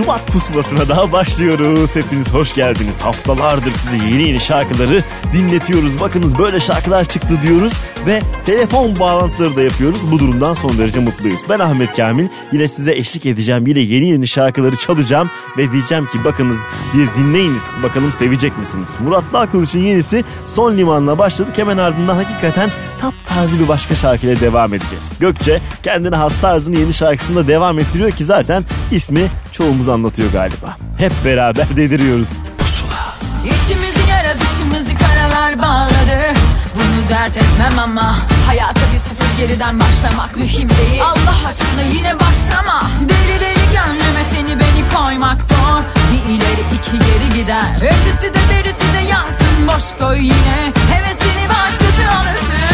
Şubat pusulasına daha başlıyoruz. Hepiniz hoş geldiniz. Haftalardır size yeni yeni şarkıları dinletiyoruz. Bakınız böyle şarkılar çıktı diyoruz ve telefon bağlantıları da yapıyoruz. Bu durumdan son derece mutluyuz. Ben Ahmet Kamil. Yine size eşlik edeceğim. Yine yeni yeni şarkıları çalacağım ve diyeceğim ki bakınız bir dinleyiniz. Bakalım sevecek misiniz? Murat Dağkılıç'ın yenisi Son Liman'la başladık. Hemen ardından hakikaten taptaze bir başka şarkıyla devam edeceğiz. Gökçe kendine has tarzını yeni şarkısında devam ettiriyor ki zaten ismi çoğumuz anlatıyor galiba. Hep beraber deliriyoruz. İçimizi yara dışımızı karalar bağladı. Bunu dert etmem ama Hayata bir sıfır geriden başlamak mühim değil. Allah aşkına yine başlama. Deli deli gönlüme seni beni koymak zor. Bir ileri iki geri gider. Ötesi de berisi de yansın. Boş koy yine. Hevesini başkası alırsın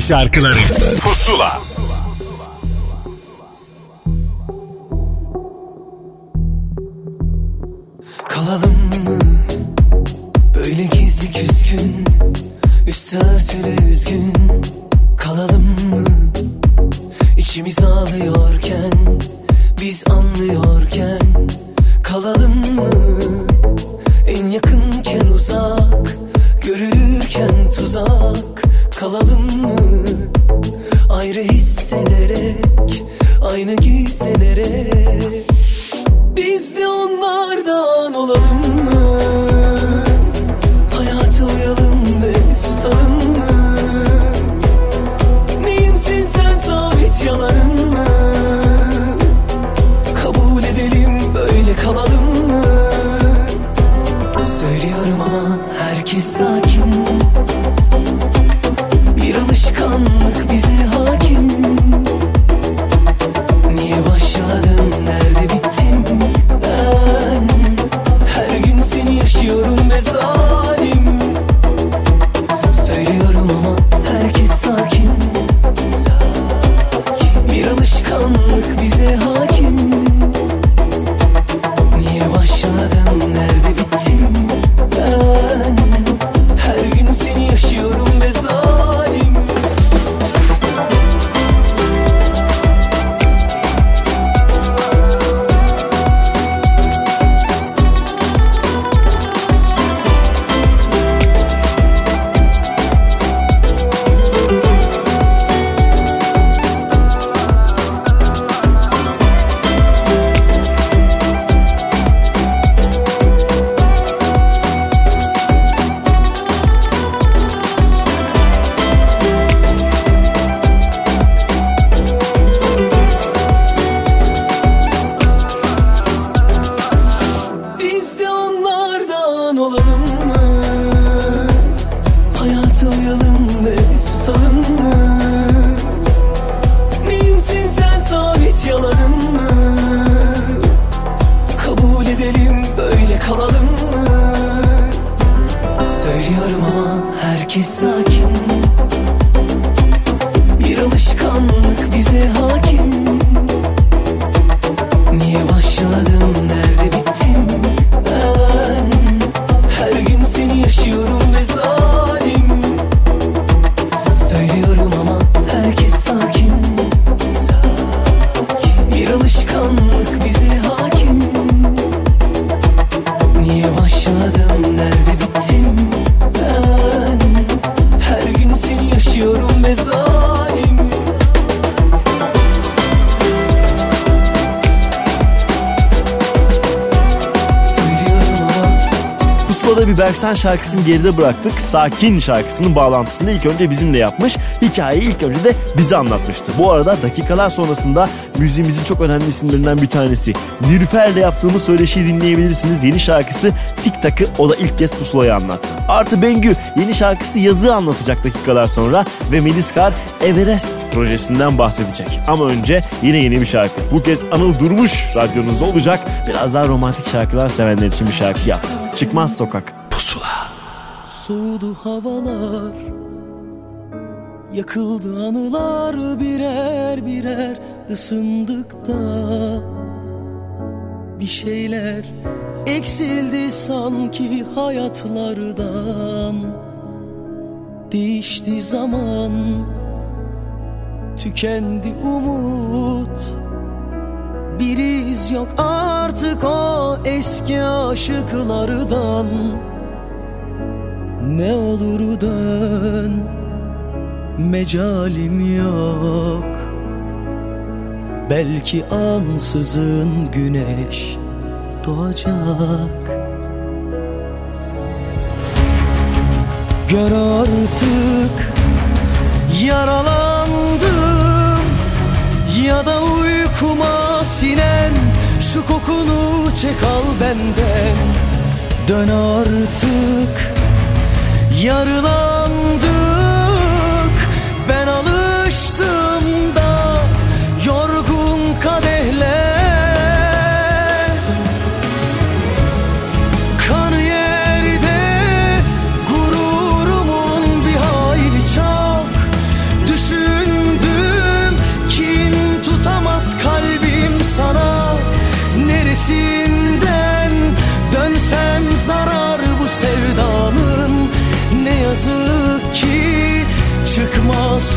şarkıları 90 şarkısını geride bıraktık. Sakin şarkısının bağlantısını ilk önce bizimle yapmış. Hikayeyi ilk önce de bize anlatmıştı. Bu arada dakikalar sonrasında müziğimizin çok önemli isimlerinden bir tanesi. Nilüfer'le yaptığımız söyleşiyi dinleyebilirsiniz. Yeni şarkısı Tik Tak'ı o da ilk kez pusulayı anlattı. Artı Bengü yeni şarkısı Yazı anlatacak dakikalar sonra ve Melis Kar Everest projesinden bahsedecek. Ama önce yine yeni bir şarkı. Bu kez Anıl Durmuş radyonuzda olacak. Biraz daha romantik şarkılar sevenler için bir şarkı yaptı. Çıkmaz Sokak. Havalar. Yakıldı anılar birer birer ısındık da Bir şeyler eksildi sanki hayatlardan. Değişti zaman Tükendi umut. Bir iz yok artık o eski aşıklardan ne olur dön Mecalim yok. Belki ansızın güneş doğacak. Gör artık yaralandım. Ya da uykuma sinen şu kokunu çek al benden. Dön artık Yarılandık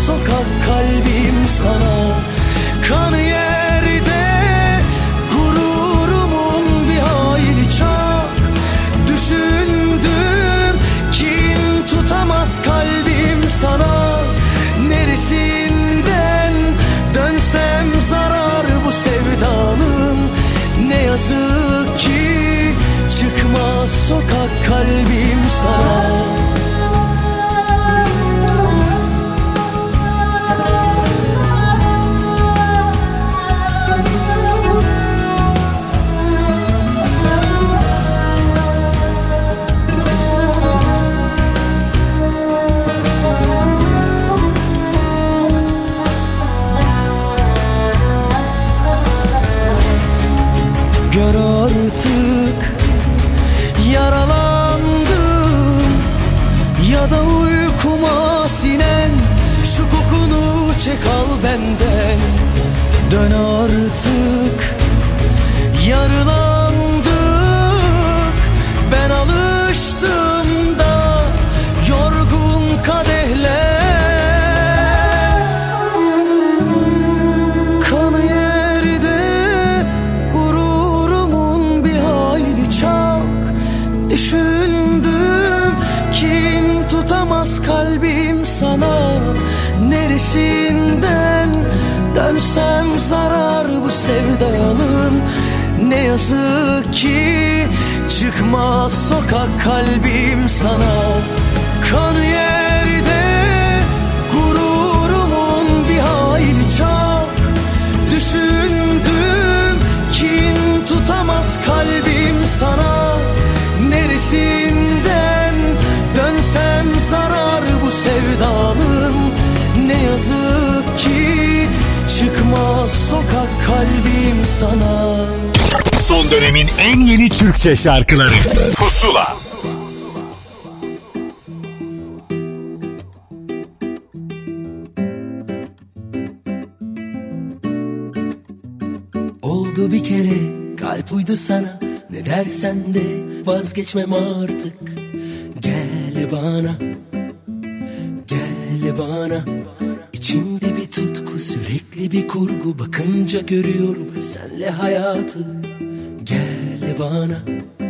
sokak kalbim yazık ki çıkmaz sokak kalbim sana. Kan yerde gururumun bir hayli çok Düşündüm kin tutamaz kalbim sana. Neresinden dönsem zarar bu sevdanın? Ne yazık ki çıkmaz sokak kalbim sana Son dönemin en yeni Türkçe şarkıları. Pusula. Oldu bir kere kalp uydu sana. Ne dersen de vazgeçmem artık. Gel bana Gel bana. İçimde bir tutku sürekli bir kurgu. Bakınca görüyorum senle hayatı Gel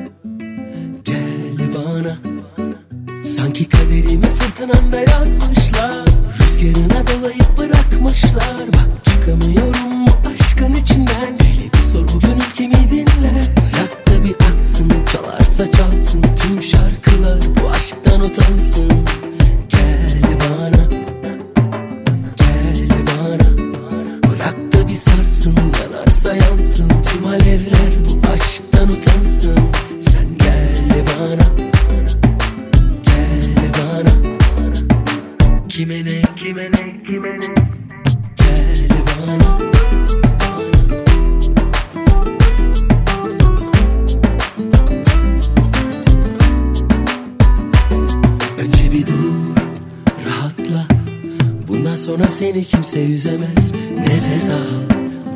seni kimse yüzemez Nefes al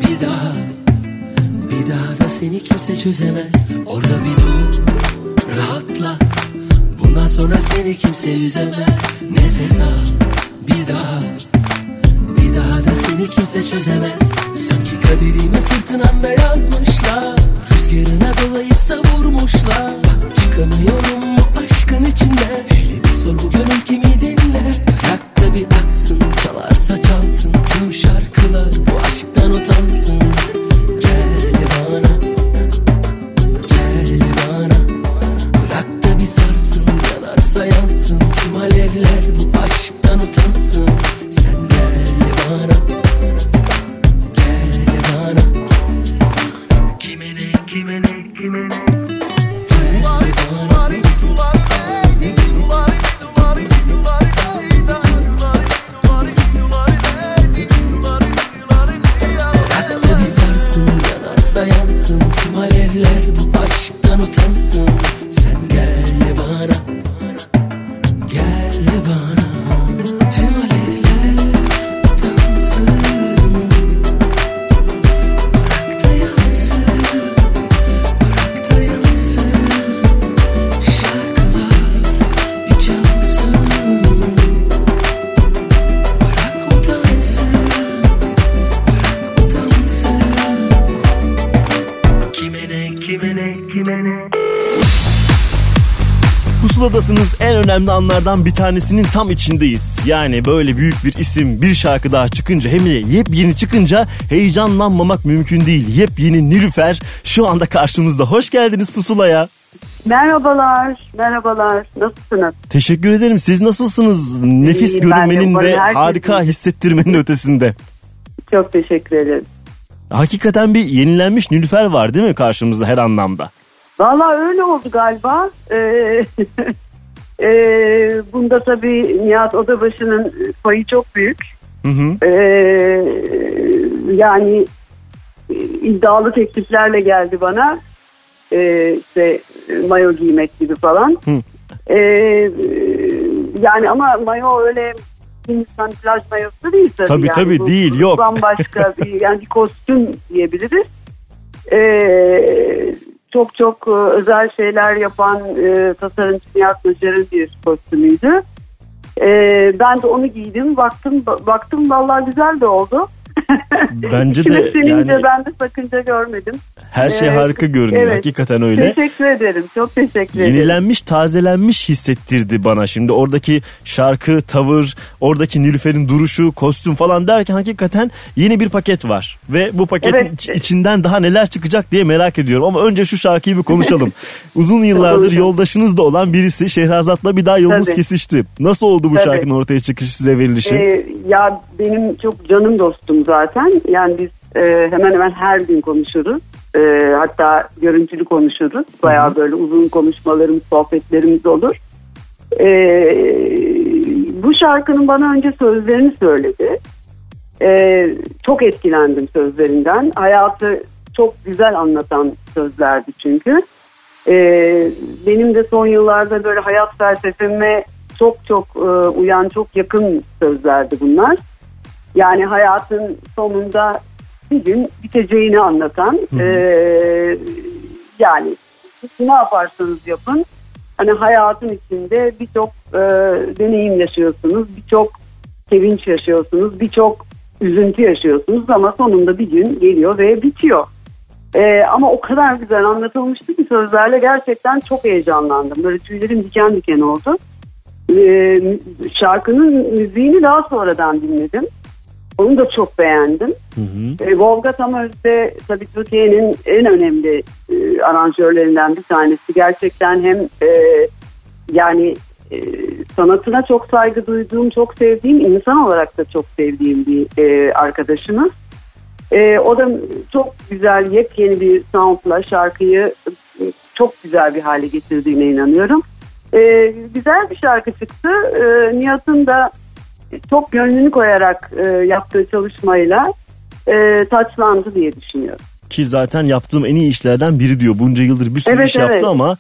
bir daha. Bir daha da seni kimse çözemez. Orada bir dur rahatla. Bundan sonra seni kimse yüzemez Nefes al bir daha. Bir daha da seni kimse çözemez. Sanki kaderimi fırtınanda yazmışlar. Rüzgarına dolayıp savurmuşlar. Bak çıkamıyorum bu aşkın içinden Hele bir sor bu gönül kimi önemli anlardan bir tanesinin tam içindeyiz. Yani böyle büyük bir isim bir şarkı daha çıkınca hem de yepyeni çıkınca heyecanlanmamak mümkün değil. Yepyeni Nilüfer şu anda karşımızda. Hoş geldiniz Pusula'ya. Merhabalar, merhabalar. Nasılsınız? Teşekkür ederim. Siz nasılsınız? Nefis ben de görünmenin umarım ve harika iyi. hissettirmenin ötesinde. Çok teşekkür ederim. Hakikaten bir yenilenmiş Nilüfer var değil mi karşımızda her anlamda? Vallahi öyle oldu galiba. Ee, e, bunda tabii Nihat Odabaşı'nın payı çok büyük. Hı hı. Ee, yani e, iddialı tekliflerle geldi bana. Ee, işte e, mayo giymek gibi falan. Hı. E, yani ama mayo öyle Hindistan plaj mayosu değil tabii. Tabii, yani. tabii, Bu- değil, yok. Bambaşka bir yani bir kostüm diyebiliriz. Ee, çok çok e, özel şeyler yapan e, tasarımcı Nihat Nacar'ın bir kostümüydü. Ee, ben de onu giydim. Baktım baktım vallahi güzel de oldu. Bence de yani ben de sakınca görmedim. her şey Evet. harika görünüyor. Evet. Hakikaten öyle. Teşekkür ederim. Çok teşekkür ederim. Yenilenmiş, tazelenmiş hissettirdi bana. Şimdi oradaki şarkı, tavır, oradaki Nilüfer'in duruşu, kostüm falan derken hakikaten yeni bir paket var. Ve bu paketin Evet. iç- içinden daha neler çıkacak diye merak ediyorum. Ama önce şu şarkıyı bir konuşalım. Uzun yıllardır yoldaşınız da olan birisi Şehrazat'la bir daha yolunuz Tabii. kesişti. Nasıl oldu bu Tabii. şarkının ortaya çıkışı size verilişi? Ee, ya benim çok canım dostum zaten. Yani biz e, hemen hemen her gün konuşuruz. E, hatta görüntülü konuşuruz. Bayağı böyle uzun konuşmalarımız, sohbetlerimiz olur. E, bu şarkının bana önce sözlerini söyledi. E, çok etkilendim sözlerinden. Hayatı çok güzel anlatan sözlerdi çünkü. E, benim de son yıllarda böyle hayat felsefeme çok çok e, uyan, çok yakın sözlerdi bunlar. Yani hayatın sonunda bir gün biteceğini anlatan e, yani ne yaparsanız yapın hani hayatın içinde birçok e, deneyim yaşıyorsunuz, birçok sevinç yaşıyorsunuz, birçok üzüntü yaşıyorsunuz ama sonunda bir gün geliyor ve bitiyor. Ee, ama o kadar güzel anlatılmıştı ki sözlerle gerçekten çok heyecanlandım. Böyle tüylerim diken diken oldu. Ee, şarkının müziğini daha sonradan dinledim. Onu da çok beğendim. Ee, Volga Tamöz de tabii Türkiye'nin en önemli e, aranjörlerinden bir tanesi. Gerçekten hem e, yani e, sanatına çok saygı duyduğum, çok sevdiğim, insan olarak da çok sevdiğim bir e, arkadaşımız. E, o da çok güzel yepyeni bir soundla şarkıyı e, çok güzel bir hale getirdiğine inanıyorum. E, güzel bir şarkı çıktı. E, Nihat'ın da çok gönlünü koyarak e, yaptığı çalışmayla e, taçlandı diye düşünüyorum. Ki zaten yaptığım en iyi işlerden biri diyor. Bunca yıldır bir sürü Evet, iş yaptı evet. ama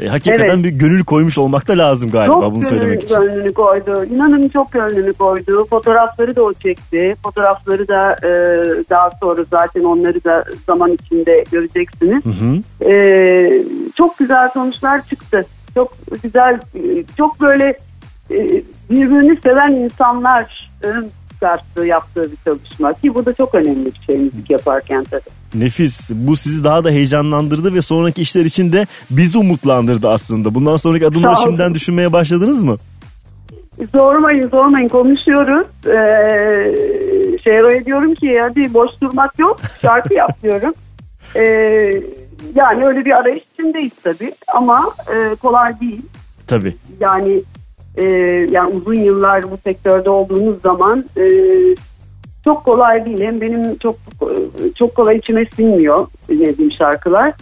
e, hakikaten Evet. bir gönül koymuş olmak da lazım galiba çok bunu söylemek için. gönlünü koydu. İnanın çok gönlünü koydu. Fotoğrafları da o çekti. Fotoğrafları da e, daha sonra zaten onları da zaman içinde göreceksiniz. Hı hı. E, çok güzel sonuçlar çıktı. Çok güzel, e, çok böyle birbirini seven insanların çıkarttığı, yaptığı bir çalışma. Ki bu da çok önemli bir şey müzik yaparken tabii. Nefis. Bu sizi daha da heyecanlandırdı ve sonraki işler için de bizi umutlandırdı aslında. Bundan sonraki adımları şimdiden düşünmeye başladınız mı? Sormayın sormayın konuşuyoruz. Ee, Şehro'ya diyorum ki hadi boş durmak yok şarkı yap diyorum. Ee, yani öyle bir arayış içindeyiz tabii ama e, kolay değil. Tabii. Yani e, yani uzun yıllar bu sektörde olduğunuz zaman e, çok kolay değil. Hem benim çok çok kolay içime sinmiyor dinlediğim şarkılar.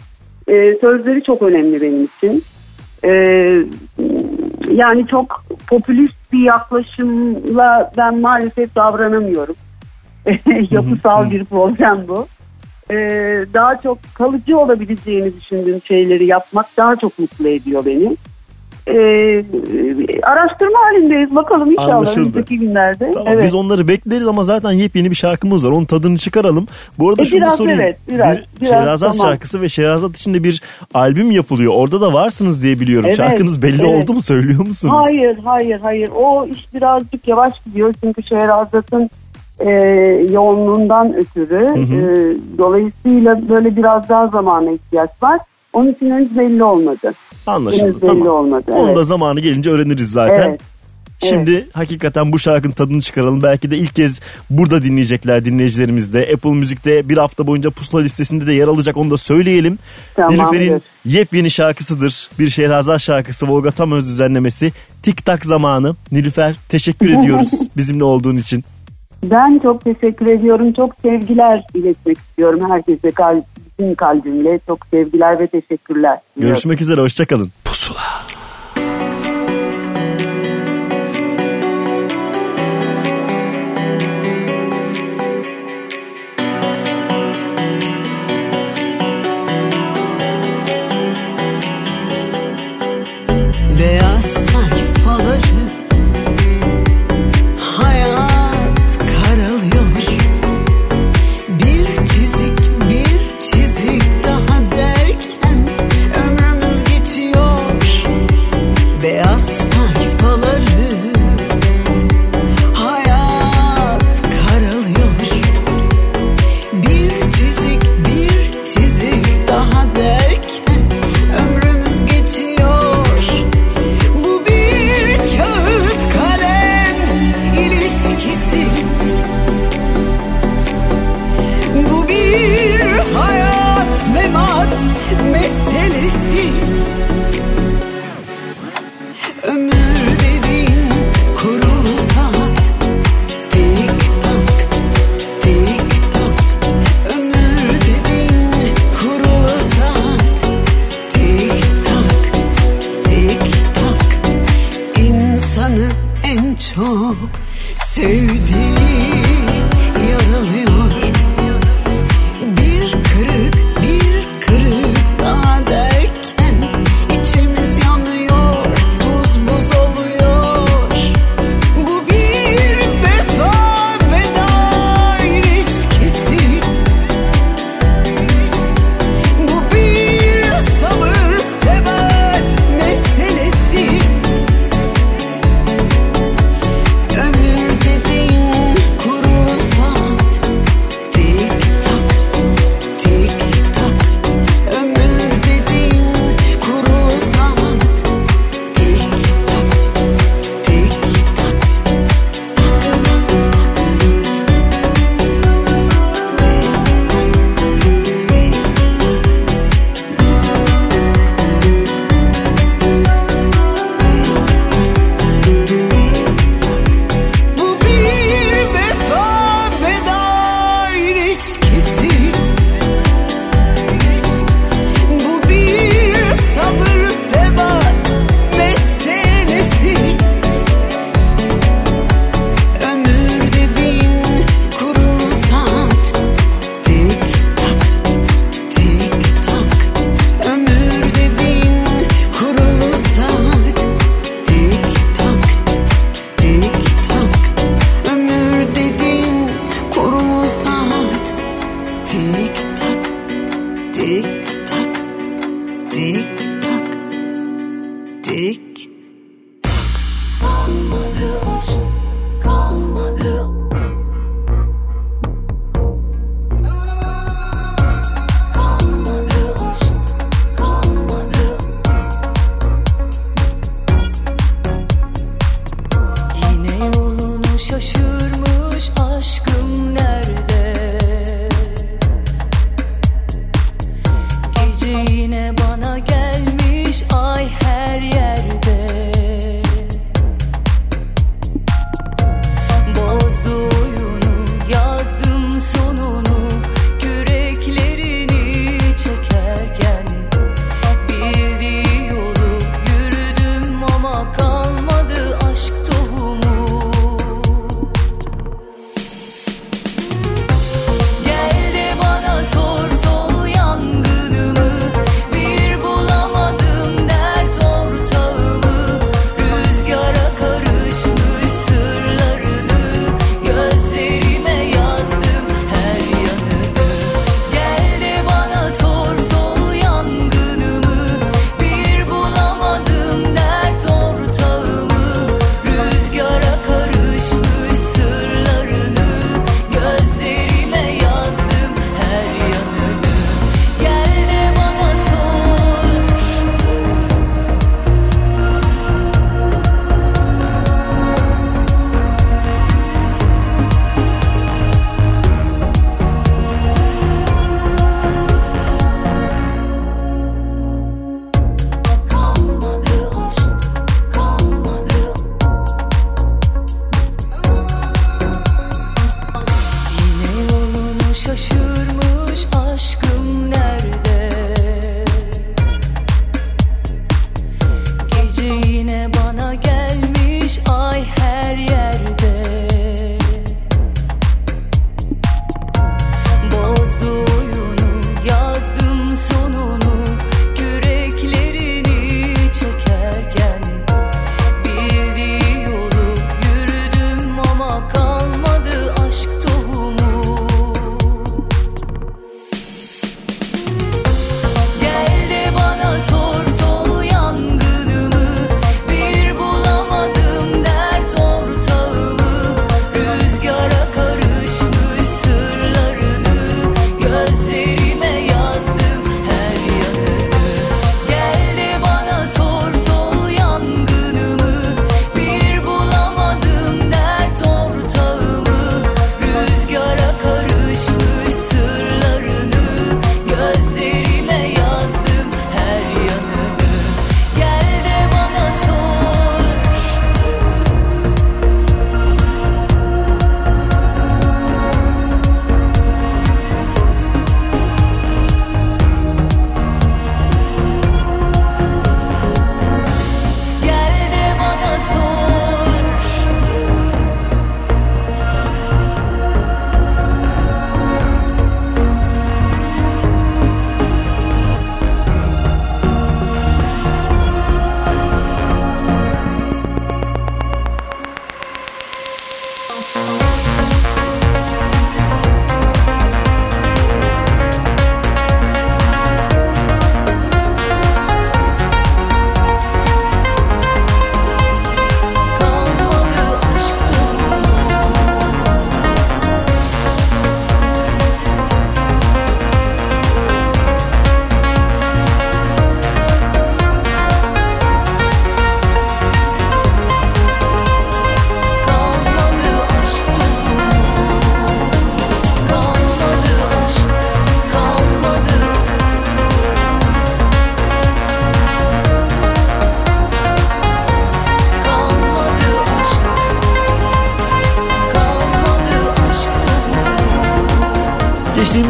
E, sözleri çok önemli benim için. E, yani çok popülist bir yaklaşımla ben maalesef davranamıyorum. Yapısal bir problem bu. E, daha çok kalıcı olabileceğini düşündüğüm şeyleri yapmak daha çok mutlu ediyor beni. E, araştırma halindeyiz. Bakalım inşallah Anlaşıldı. önümüzdeki günlerde. Tamam, evet. Biz onları bekleriz ama zaten yepyeni bir şarkımız var. Onun tadını çıkaralım. Bu arada E, şunu biraz sorayım. evet, biraz, bir biraz, Şehrazat tamam. şarkısı ve Şehrazat için de bir albüm yapılıyor. Orada da varsınız diye biliyorum. Evet, Şarkınız belli evet. oldu mu söylüyor musunuz? Hayır hayır hayır o iş birazcık yavaş gidiyor çünkü Şehrazat'ın e, yoğunluğundan ötürü hı. e, dolayısıyla böyle biraz daha zamana ihtiyaç var. Onun için henüz belli olmadı. Anlaşıldı. Henüz belli Tamam. olmadı. Onu evet. da zamanı gelince öğreniriz zaten. Evet. Şimdi hakikaten bu şarkının tadını çıkaralım. Belki de ilk kez burada dinleyecekler dinleyicilerimiz de. Apple Müzik'te bir hafta boyunca pusula listesinde de yer alacak onu da söyleyelim. Nilüfer'in yepyeni şarkısıdır. Bir Şehrazat şarkısı Volga Tamöz düzenlemesi. Tik tak zamanı. Nilüfer teşekkür ediyoruz bizimle olduğun için. Ben çok teşekkür ediyorum. Çok sevgiler iletmek istiyorum herkese bütün kalbimle. Çok sevgiler ve teşekkürler. Görüşmek üzere hoşçakalın. Beyaz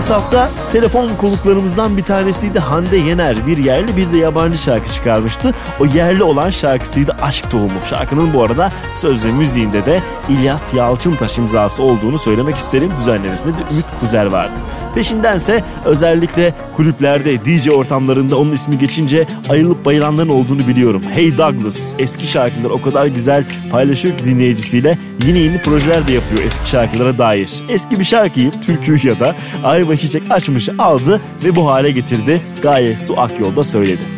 Geçtiğimiz hafta telefon konuklarımızdan bir tanesiydi Hande Yener. Bir yerli bir de yabancı şarkı çıkarmıştı. O yerli olan şarkısıydı Aşk Tohumu. Şarkının bu arada söz ve müziğinde de İlyas Yalçıntaş imzası olduğunu söylemek isterim. Düzenlemesinde de Ümit Kuzer vardı. Peşindense özellikle kulüplerde, DJ ortamlarında onun ismi geçince ayılıp bayılanların olduğunu biliyorum. Hey Douglas eski şarkılar o kadar güzel paylaşıyor ki dinleyicisiyle yeni yeni projeler de yapıyor eski şarkılara dair. Eski bir şarkıyı, türküyü ya da Ayva Çiçek açmış aldı ve bu hale getirdi. Gaye Su Akyol'da söyledi.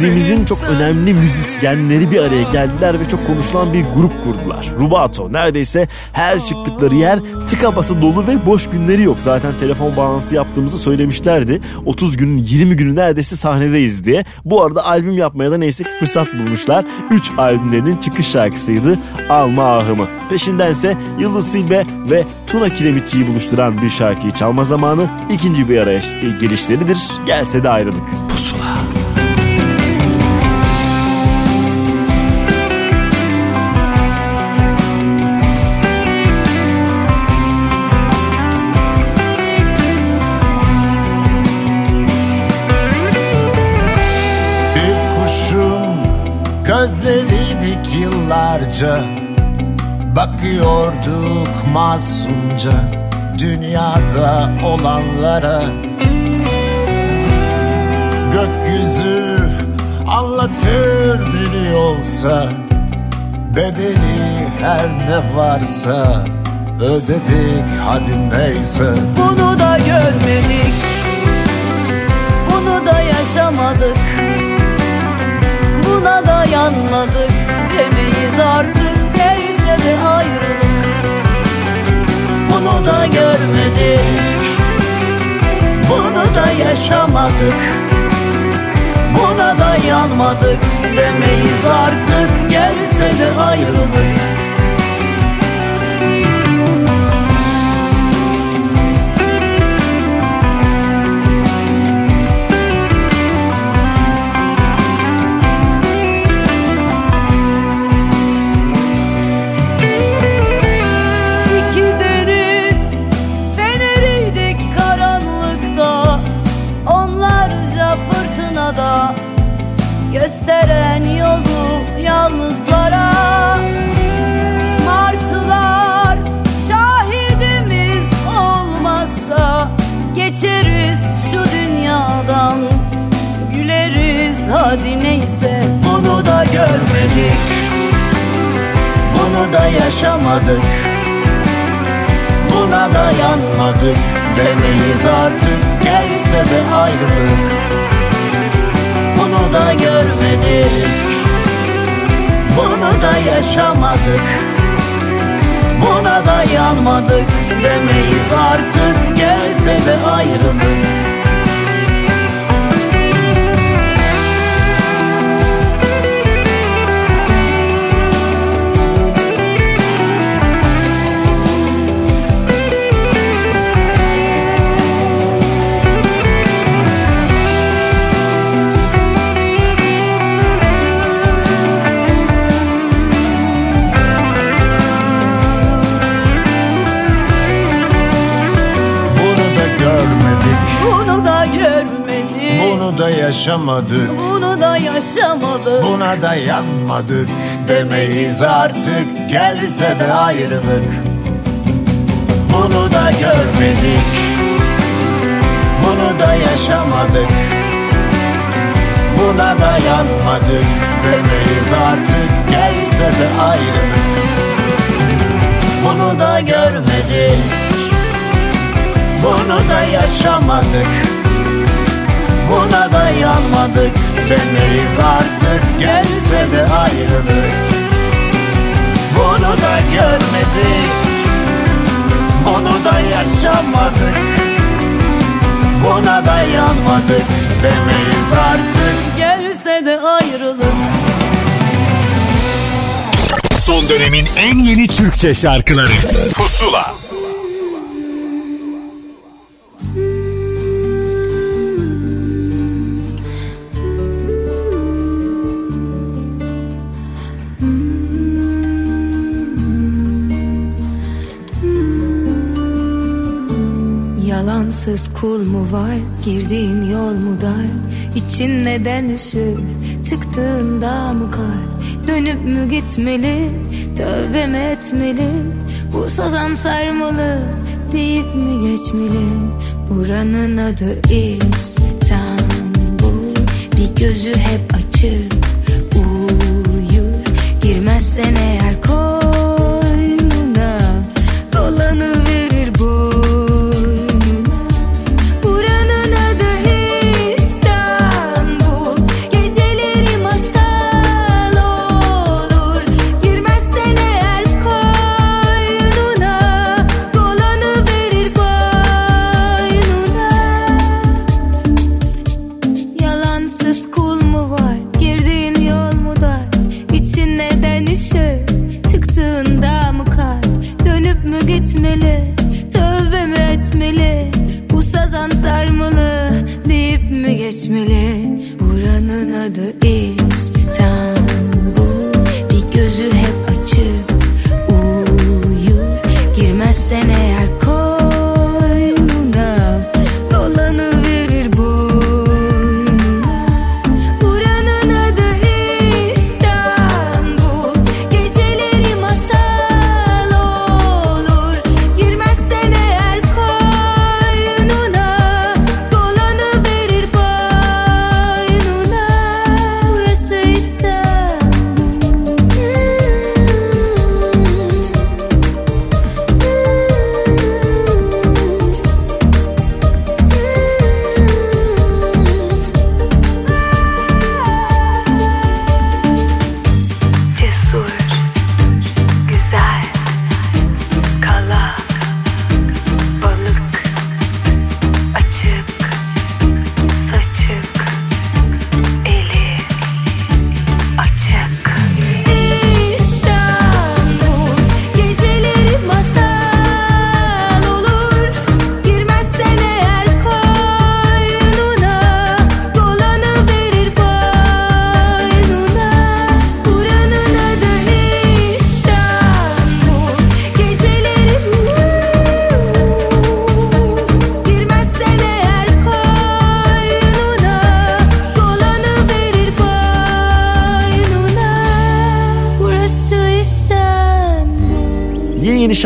Müziğimizin çok önemli müzisyenleri bir araya geldiler ve çok konuşulan bir grup kurdular. Rubato neredeyse her çıktıkları yer tıka basa dolu ve boş günleri yok. Zaten telefon bağlantısı yaptığımızı söylemişlerdi. 30 günün 20 günü neredeyse sahnedeyiz diye. Bu arada albüm yapmaya da neyse ki fırsat bulmuşlar. 3 albümlerinin çıkış şarkısıydı Alma Ahımı. Peşindense Yıldız Silbe ve Tuna Kiremitçi'yi buluşturan bir şarkıyı çalma zamanı ikinci bir araya gelişleridir. Gelse de ayrılık. Pusula. Gözleriydik yıllarca. Bakıyorduk masumca dünyada olanlara. Gökyüzü anlatır dili olsa Bedeli her ne varsa ödedik hadi neyse. Bunu da görmedik Yanmadık Demeyiz artık. Gelse de ayrılık. Bunu da görmedik. Bunu da yaşamadık. Buna da yanmadık Demeyiz artık. Gelse de ayrılık da yaşamadık. Buna dayanmadık Demeyiz artık. Gelse de ayrılık. Bunu da görmedik. Bunu da yaşamadık. Buna dayanmadık Demeyiz artık. Gelse de ayrılık da yaşamadık. Bunu da yaşamadık. Buna dayanmadık demeyiz artık. Gelse de ayrılık. Bunu da görmedik. Bunu da yaşamadık. Buna dayanmadık demeyiz artık. Gelse de ayrılık. Bunu da görmedik. Bunu da yaşamadık. Buna dayanmadık demeyiz artık. Gelse de ayrılık. Bunu da görmedik. Bunu da yaşamadık. Buna dayanmadık demeyiz artık. Gelse de ayrılık. Son dönemin en yeni Türkçe şarkıları. Pusula Yalansız kul mu var? Girdiğin yol mu dar? İçin neden üşür? Çıktığında mı kar? Dönüp mü gitmeli? Tövbe mi etmeli? Bu sazan sarmalı deyip mi geçmeli? Buranın adı İstanbul. Bir gözü hep açık. Uyur. Girmezsen eğer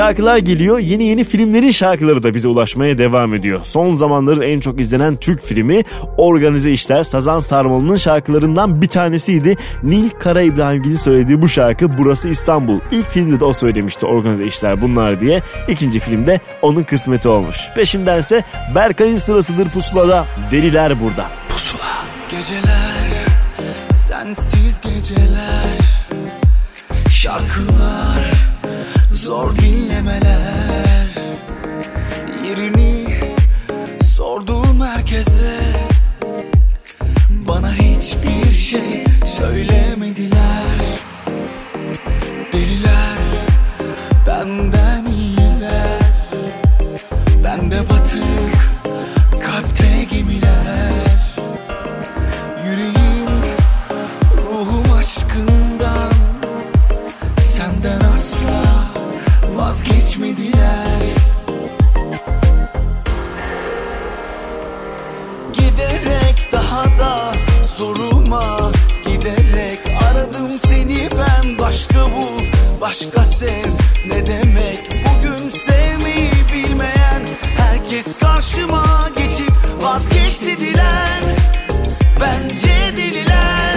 şarkılar geliyor. Yeni yeni filmlerin şarkıları da bize ulaşmaya devam ediyor. Son zamanların en çok izlenen Türk filmi Organize İşler Sazan Sarmalı'nın şarkılarından bir tanesiydi. Nil Kara İbrahimgil'in söylediği bu şarkı Burası İstanbul. İlk filmde de o söylemişti Organize İşler bunlar diye. İkinci filmde onun kısmeti olmuş. Peşindense Berkay'ın sırasıdır pusulada. Deliler burada. Pusula. Geceler, sensiz geceler Şarkılar, zor dinlemeler. Yerini sorduğum herkese Bana hiçbir şey söylemediler başka sev Ne demek? Bugün sevmeyi bilmeyen Herkes karşıma geçip vazgeç dediler Bence deliler.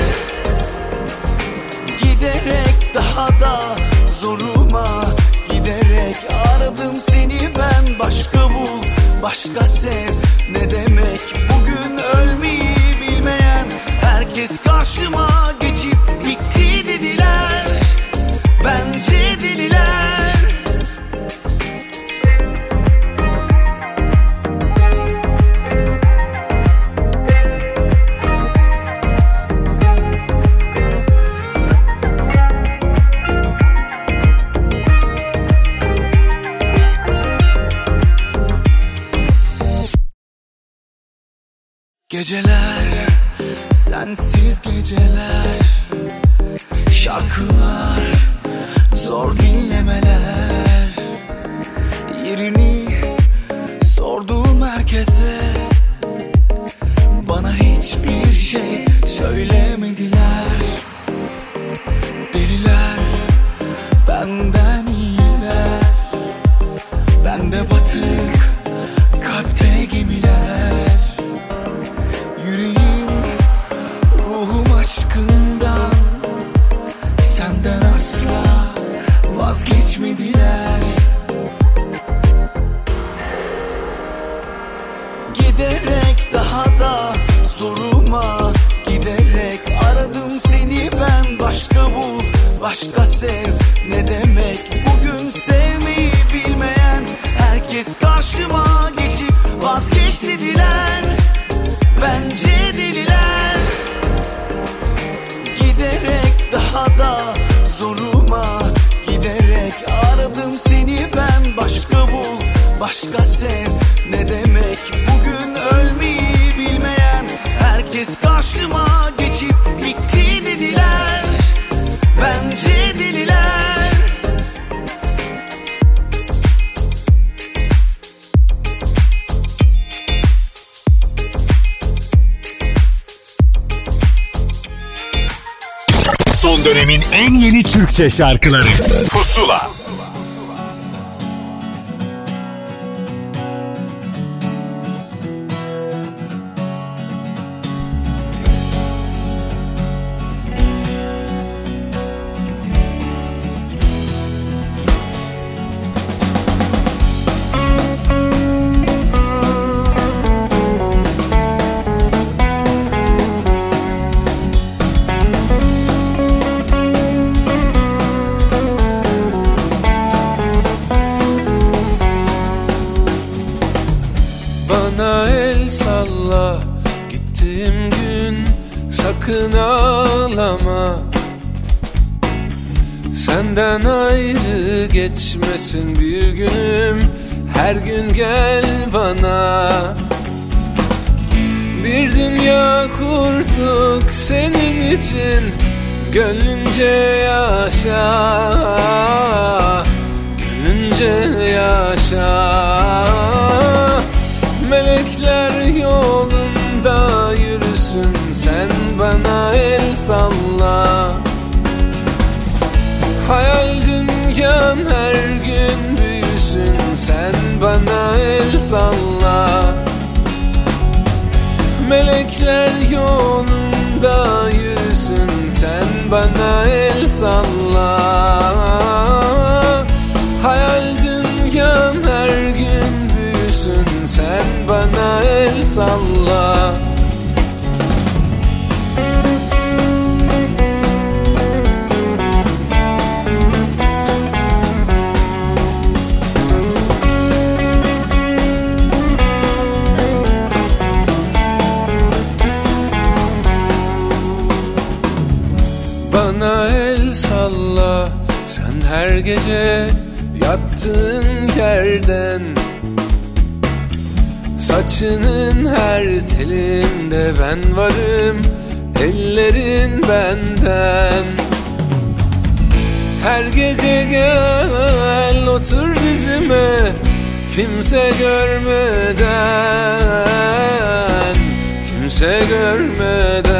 Giderek daha da zoruma Giderek aradım seni ben Başka bul, başka sev Ne demek? Bugün ölmeyi bilmeyen Herkes karşıma geçip Geceler, sensiz geceler Şarkılar, zor dinlemeler Yerini sorduğum herkese Bana hiçbir şey söylemediler Başka bul, başka sev. Ne demek bugün ölmeyi bilmeyen? Herkes karşıma geçip bitti dediler. Bence deliler. Son dönemin en yeni Türkçe şarkıları geçmesin bir günüm Her gün gel bana. Bir dünya kurduk senin için Gönlünce yaşa. Gönlünce yaşa. Melekler yolunda yürüsün Sen bana el salla. Hayal dünyan her gün salla. Melekler yolunda yürüsün sen bana el salla. Hayal dünyan her gün büyüsün sen bana el salla her gece yattığın yerden Saçının her telinde ben varım Ellerin benden. Her gece gel otur dizime Kimse görmeden Kimse görmeden.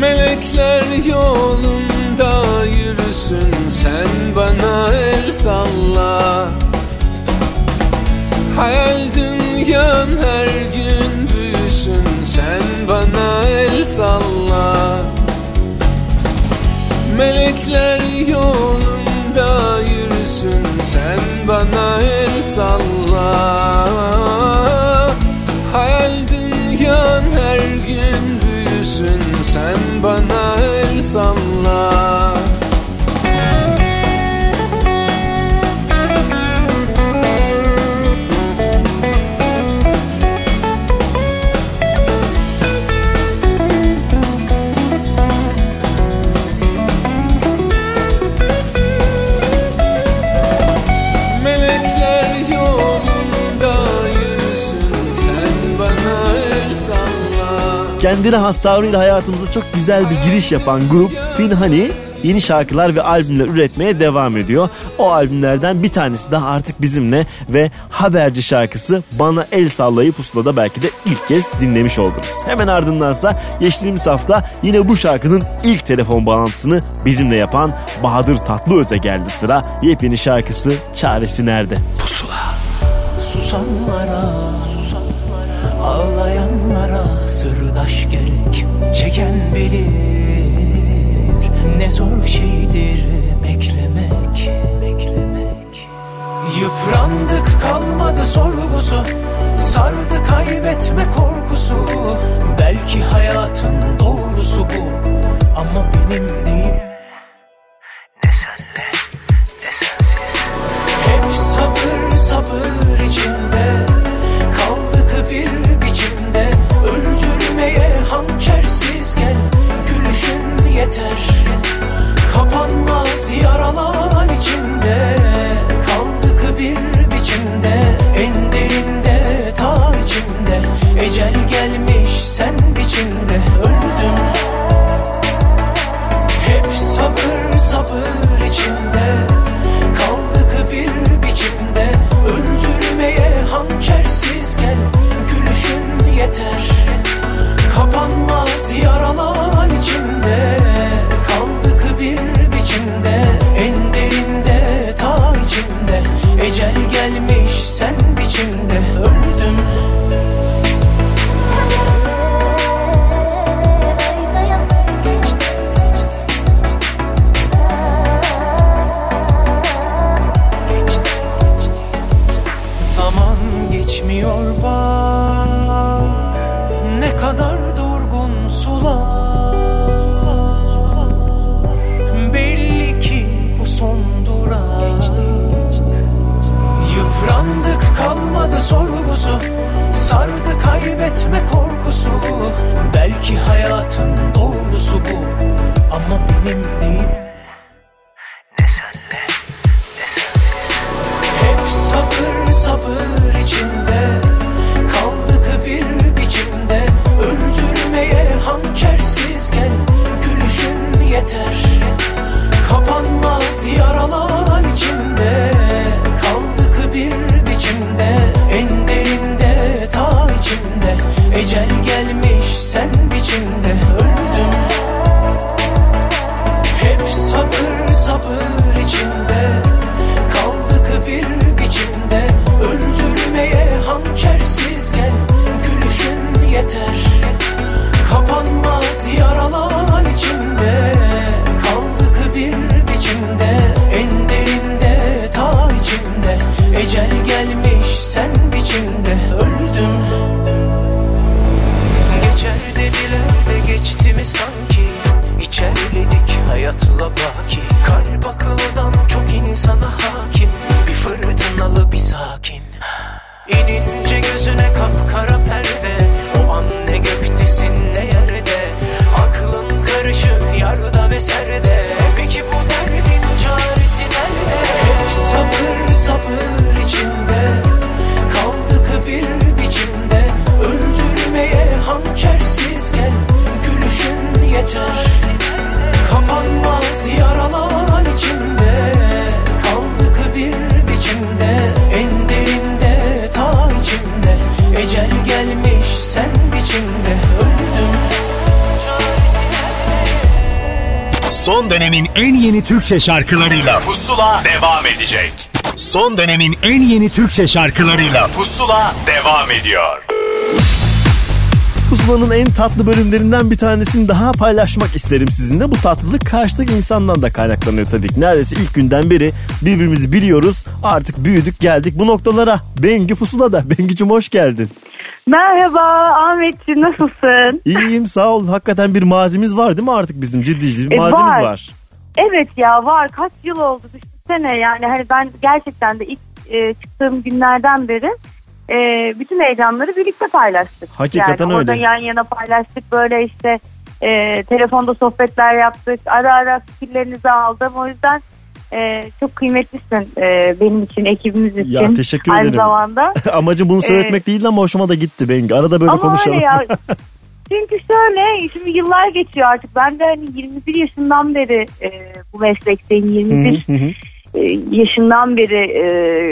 Melekler yolunda yürüsün Sen bana el salla. Hayal dünyan her gün büyüsün Sen bana el salla. Melekler yolunda yürüsün Sen bana el salla. Hayal dünyan her gün büyüsün Sen bana el salla Kendine has tavrıyla hayatımıza çok güzel bir giriş yapan grup Pinhani yeni şarkılar ve albümler üretmeye devam ediyor. O albümlerden bir tanesi daha artık bizimle ve Haberci şarkısı Bana El Sallayı Pusula'da belki de ilk kez dinlemiş oldunuz. Hemen ardındansa geçtiğimiz hafta yine bu şarkının ilk telefon bağlantısını bizimle yapan Bahadır Tatlıöz'e geldi sıra. Yepyeni şarkısı Çaresi Nerede? Susanlara Ağlayanlara sırdaş gerek Çeken bilir. Ne zor şeydir beklemek. Yıprandık kalmadı sorgusu Sardı kaybetme korkusu. Belki hayatın doğrusu bu Ama Türkçe şarkılarıyla Pusula devam edecek. Son dönemin en yeni Türkçe şarkılarıyla Pusula devam ediyor. Pusula'nın en tatlı bölümlerinden bir tanesini daha paylaşmak isterim sizinle. Bu tatlılık karşıdaki insandan da kaynaklanıyor tabii ki. Neredeyse ilk günden beri birbirimizi biliyoruz. Artık büyüdük geldik bu noktalara. Bengü Pusula'da. Bengücüm hoş geldin. Merhaba Ahmetciğim nasılsın? İyiyim sağ ol. Hakikaten bir mazimiz var değil mi artık bizim? Ciddi ciddi bir E, mazimiz var. var. Evet ya var kaç yıl oldu düşünsene yani hani ben gerçekten de ilk e, çıktığım günlerden beri e, bütün heyecanları birlikte paylaştık. Hakikaten yani Orada öyle. yan yana paylaştık böyle işte e, telefonda sohbetler yaptık ara ara fikirlerinizi aldım o yüzden e, çok kıymetlisin e, benim için ekibimiz için. Ya teşekkür Aynı ederim. zamanda. Amacım bunu söyletmek değildi ama hoşuma da gitti Bengü. Arada böyle Ama konuşalım. öyle ya. Çünkü şöyle şimdi yıllar geçiyor artık. Ben de hani 21 yaşından beri e, bu meslekteyim. 21 Hı hı hı. e, yaşından beri e,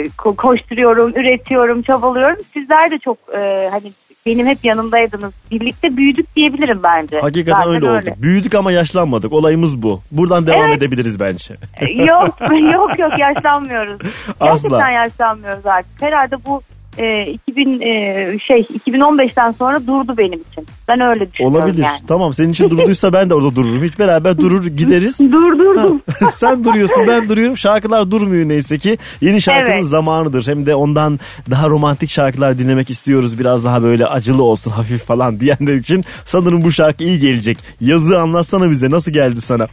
ko- koşturuyorum, üretiyorum, çabalıyorum. Sizler de çok e, hani benim hep yanımdaydınız. Birlikte büyüdük diyebilirim bence. Hakikaten Zaten öyle, oldu. Büyüdük ama yaşlanmadık. Olayımız bu. Buradan devam Evet. edebiliriz bence. E, yok yok yok yaşlanmıyoruz. Asla. Gerçekten yaşlanmıyoruz artık. Herhalde bu e, 2000 e, şey 2015'ten sonra durdu benim için. Ben öyle düşünüyorum Olabilir. yani. Tamam senin için durduysa ben de orada dururum. Hiç beraber durur gideriz. Durdurdum. Ha, Sen duruyorsun ben duruyorum. Şarkılar durmuyor neyse ki. Yeni şarkının Evet. zamanıdır. Hem de ondan daha romantik şarkılar dinlemek istiyoruz. Biraz daha böyle acılı olsun hafif falan diyenler için. Sanırım bu şarkı iyi gelecek. Yazı anlatsana bize nasıl geldi sana?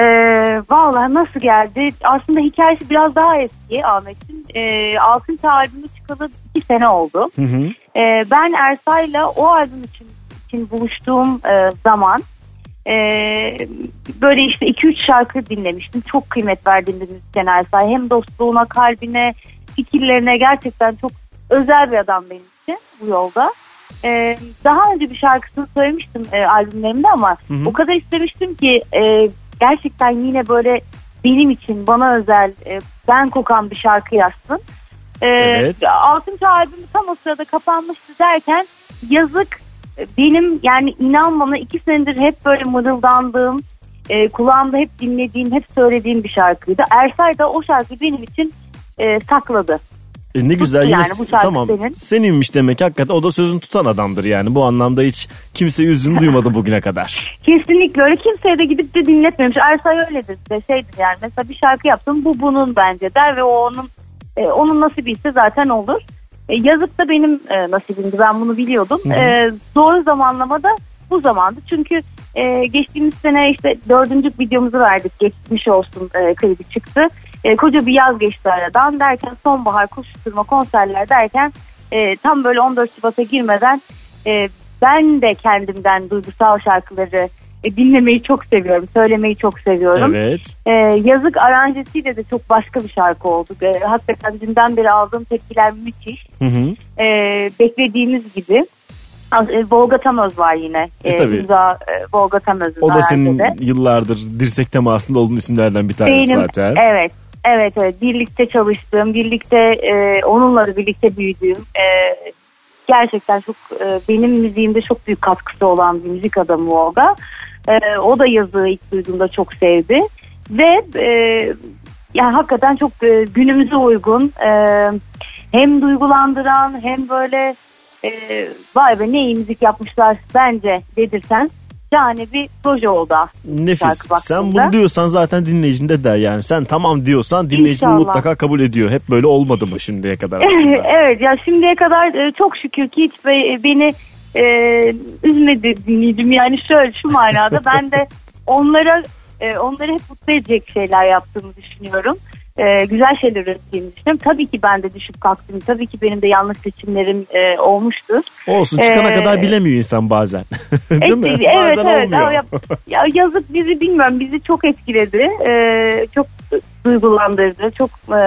Ee, vallahi nasıl geldi? Aslında hikayesi biraz daha eski Ahmet'in. Ee, Altın albümü çıkalı iki sene oldu. Hı hı. Ee, ben Ersay'la o albüm için, için buluştuğum e, zaman e, böyle işte 2-3 şarkı dinlemiştim. Çok kıymet verdiğim bir müzisyen Ersay. Hem dostluğuna, kalbine, fikirlerine gerçekten çok özel bir adam benim için bu yolda. Ee, daha önce bir şarkısını söylemiştim e, albümlerimde ama Hı hı. o kadar istemiştim ki e, gerçekten yine böyle benim için bana özel e, ben kokan bir şarkı yazsın. Ee, Evet. Altıncı albümü tam o sırada kapanmıştı derken yazık e, benim yani inan bana iki senedir hep böyle mırıldandığım e, kulağımda hep dinlediğim hep söylediğim bir şarkıydı. Ersay da o şarkıyı benim için e, sakladı. E ne güzel yine yani bu şarkı tamam senin. seninmiş demek hakikaten o da sözün tutan adamdır yani bu anlamda hiç kimse yüzünü duymadı bugüne kadar. Kesinlikle öyle kimseye de gidip de dinletmemiş. Ersay öyledir de şeydir yani mesela bir şarkı yaptım bu bunun bence der ve o onun e, onun nasibiyse zaten olur. E, yazık da benim e, nasibimdi ben bunu biliyordum. Hı hı. E, doğru zamanlamada bu zamandı çünkü e, geçtiğimiz sene işte dördüncü videomuzu verdik geçmiş olsun e, klibi çıktı. E, koca bir yaz geçti aradan derken sonbahar koşuşturma konserler derken e, tam böyle 14 Şubat'a girmeden e, ben de kendimden duygusal şarkıları e, dinlemeyi çok seviyorum. Söylemeyi çok seviyorum. Evet. E, yazık aranjesiyle de çok başka bir şarkı oldu. E, hakikaten dünden beri aldığım tepkiler müthiş. Hı hı. E, beklediğimiz gibi. E, Volga Tamöz var yine. E, tabii. imza, e, Volga Tamöz'ün O da senin aranjede. yıllardır dirsek temasında olduğun isimlerden bir tanesi Benim, zaten. Evet. Evet evet birlikte çalıştığım, birlikte e, onunla da birlikte büyüdüğüm e, gerçekten çok e, benim müziğimde çok büyük katkısı olan bir müzik adamı o da. E, o da yazığı ilk duyduğumda çok sevdi ve e, yani hakikaten çok e, günümüze uygun e, hem duygulandıran hem böyle e, vay be ne iyi müzik yapmışlar bence dedirten şahane bir proje oldu aslında. Nefis. Sen bunu diyorsan zaten dinleyicin de der yani. Sen tamam diyorsan dinleyicin İnşallah. mutlaka kabul ediyor. Hep böyle olmadı mı şimdiye kadar aslında? evet ya şimdiye kadar e, çok şükür ki hiç be- beni e, üzmedi dinleyicim yani şöyle şu manada ben de onlara e, onları hep mutlu edecek şeyler yaptığımı düşünüyorum. E, güzel şeyler düşünüyorum. Tabii ki ben de düşüp kalktım. Tabii ki benim de yanlış seçimlerim e, olmuştur. Olsun çıkana Ee, kadar bilemiyor insan bazen. Değil mi? Evet, evet, Bazen evet. olmuyor. Ya, ya yazık bizi bilmiyorum bizi çok etkiledi. Ee, çok duygulandırdı. Çok e,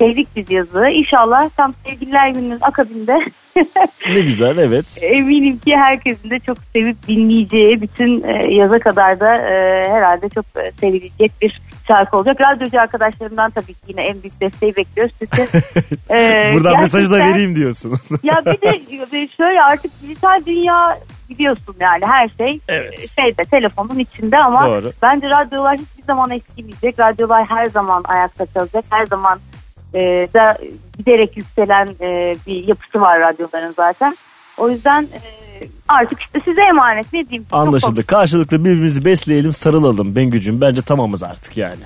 sevdik biz yazı. İnşallah tam sevgililer gününün akabinde Ne güzel evet. eminim ki herkesin de çok sevip dinleyeceği bütün e, yaza kadar da e, herhalde çok e, sevilecek bir şarkı olacak. Radyocu arkadaşlarımdan tabii ki yine en büyük desteği bekliyoruz. Çünkü e, Buradan mesajı da vereyim diyorsun. ya bir de şöyle artık dijital dünya biliyorsun yani her şey Evet. şeyde telefonun içinde ama Doğru. bence radyolar hiçbir zaman eskimeyecek. Radyolar her zaman ayakta kalacak. Her zaman e, da giderek yükselen e, bir yapısı var radyoların zaten. O yüzden e, artık işte size emanet ne diyeyim. Anlaşıldı. Karşılıklı birbirimizi besleyelim, sarılalım Bengücüm. Bence tamamız artık yani.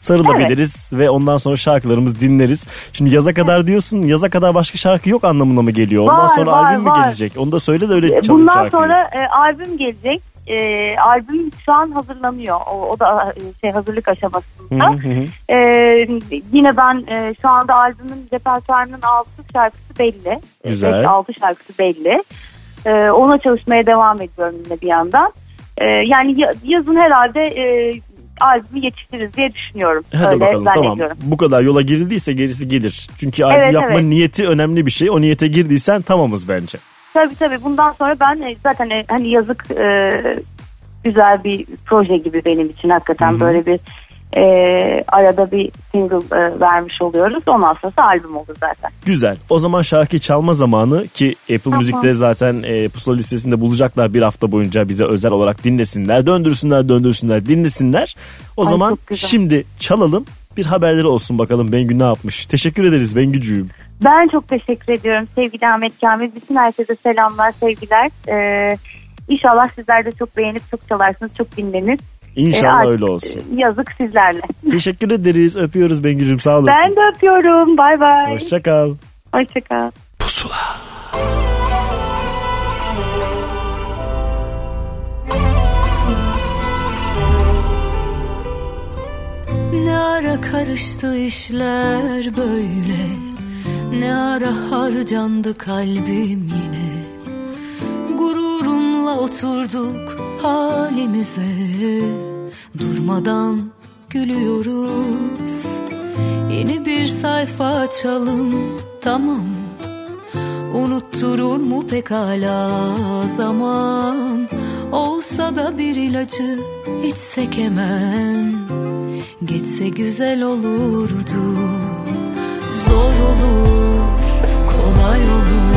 Sarılabiliriz ve ondan sonra şarkılarımızı dinleriz. Şimdi yaza kadar diyorsun, yaza kadar başka şarkı yok anlamına mı geliyor? Ondan Var, sonra var, albüm mü var. gelecek? Onu da söyle de öyle E, çalalım Bundan şarkıyı. sonra e, albüm gelecek. E, albüm şu an hazırlanıyor. O, o da e, şey hazırlık aşamasında. Hı hı hı. E, yine ben e, şu anda albümün repertuarının 6 şarkısı belli. Güzel. 6 şarkısı belli. E, ona çalışmaya devam ediyorum yine bir yandan. E, yani ya- yazın herhalde e, albümü yetiştiririz diye düşünüyorum. Hadi Öyle bakalım tamam. Bu kadar yola girildiyse gerisi gelir. Çünkü albüm Evet, yapma evet. niyeti önemli bir şey. O niyete girdiysen tamamız bence. Tabii tabii bundan sonra ben e, zaten e, hani yazık e, güzel bir proje gibi benim için hakikaten böyle bir e, arada bir single e, vermiş oluyoruz. Ondan sonra albüm olur zaten. Güzel. O zaman şarkı çalma zamanı ki Apple Tamam. Müzik'te zaten e, pusula listesinde bulacaklar bir hafta boyunca bize özel olarak dinlesinler. Döndürsünler, döndürsünler, dinlesinler. O Ay, zaman şimdi çalalım. Bir haberleri olsun bakalım Bengü ne yapmış. Teşekkür ederiz Bengücüğüm. Ben çok teşekkür ediyorum sevgili Ahmet Kamil. Bütün herkese selamlar, sevgiler. Ee, inşallah sizler de çok beğenip çok çalarsınız, çok dinlenir. İnşallah Ee, öyle olsun. Yazık sizlerle. Teşekkür ederiz. Öpüyoruz Bengücüğüm sağ olasın. Ben de öpüyorum. Bay bay. Hoşça kal. Hoşça kal. Ne ara karıştı işler böyle Ne ara harcandı kalbim yine. Gururumla oturduk halimize. Durmadan gülüyoruz. Yeni bir sayfa açalım tamam. Unutturur mu pekala zaman? Olsa da bir ilacı içsek hemen. Geçse güzel olurdu Zor olur, kolay olur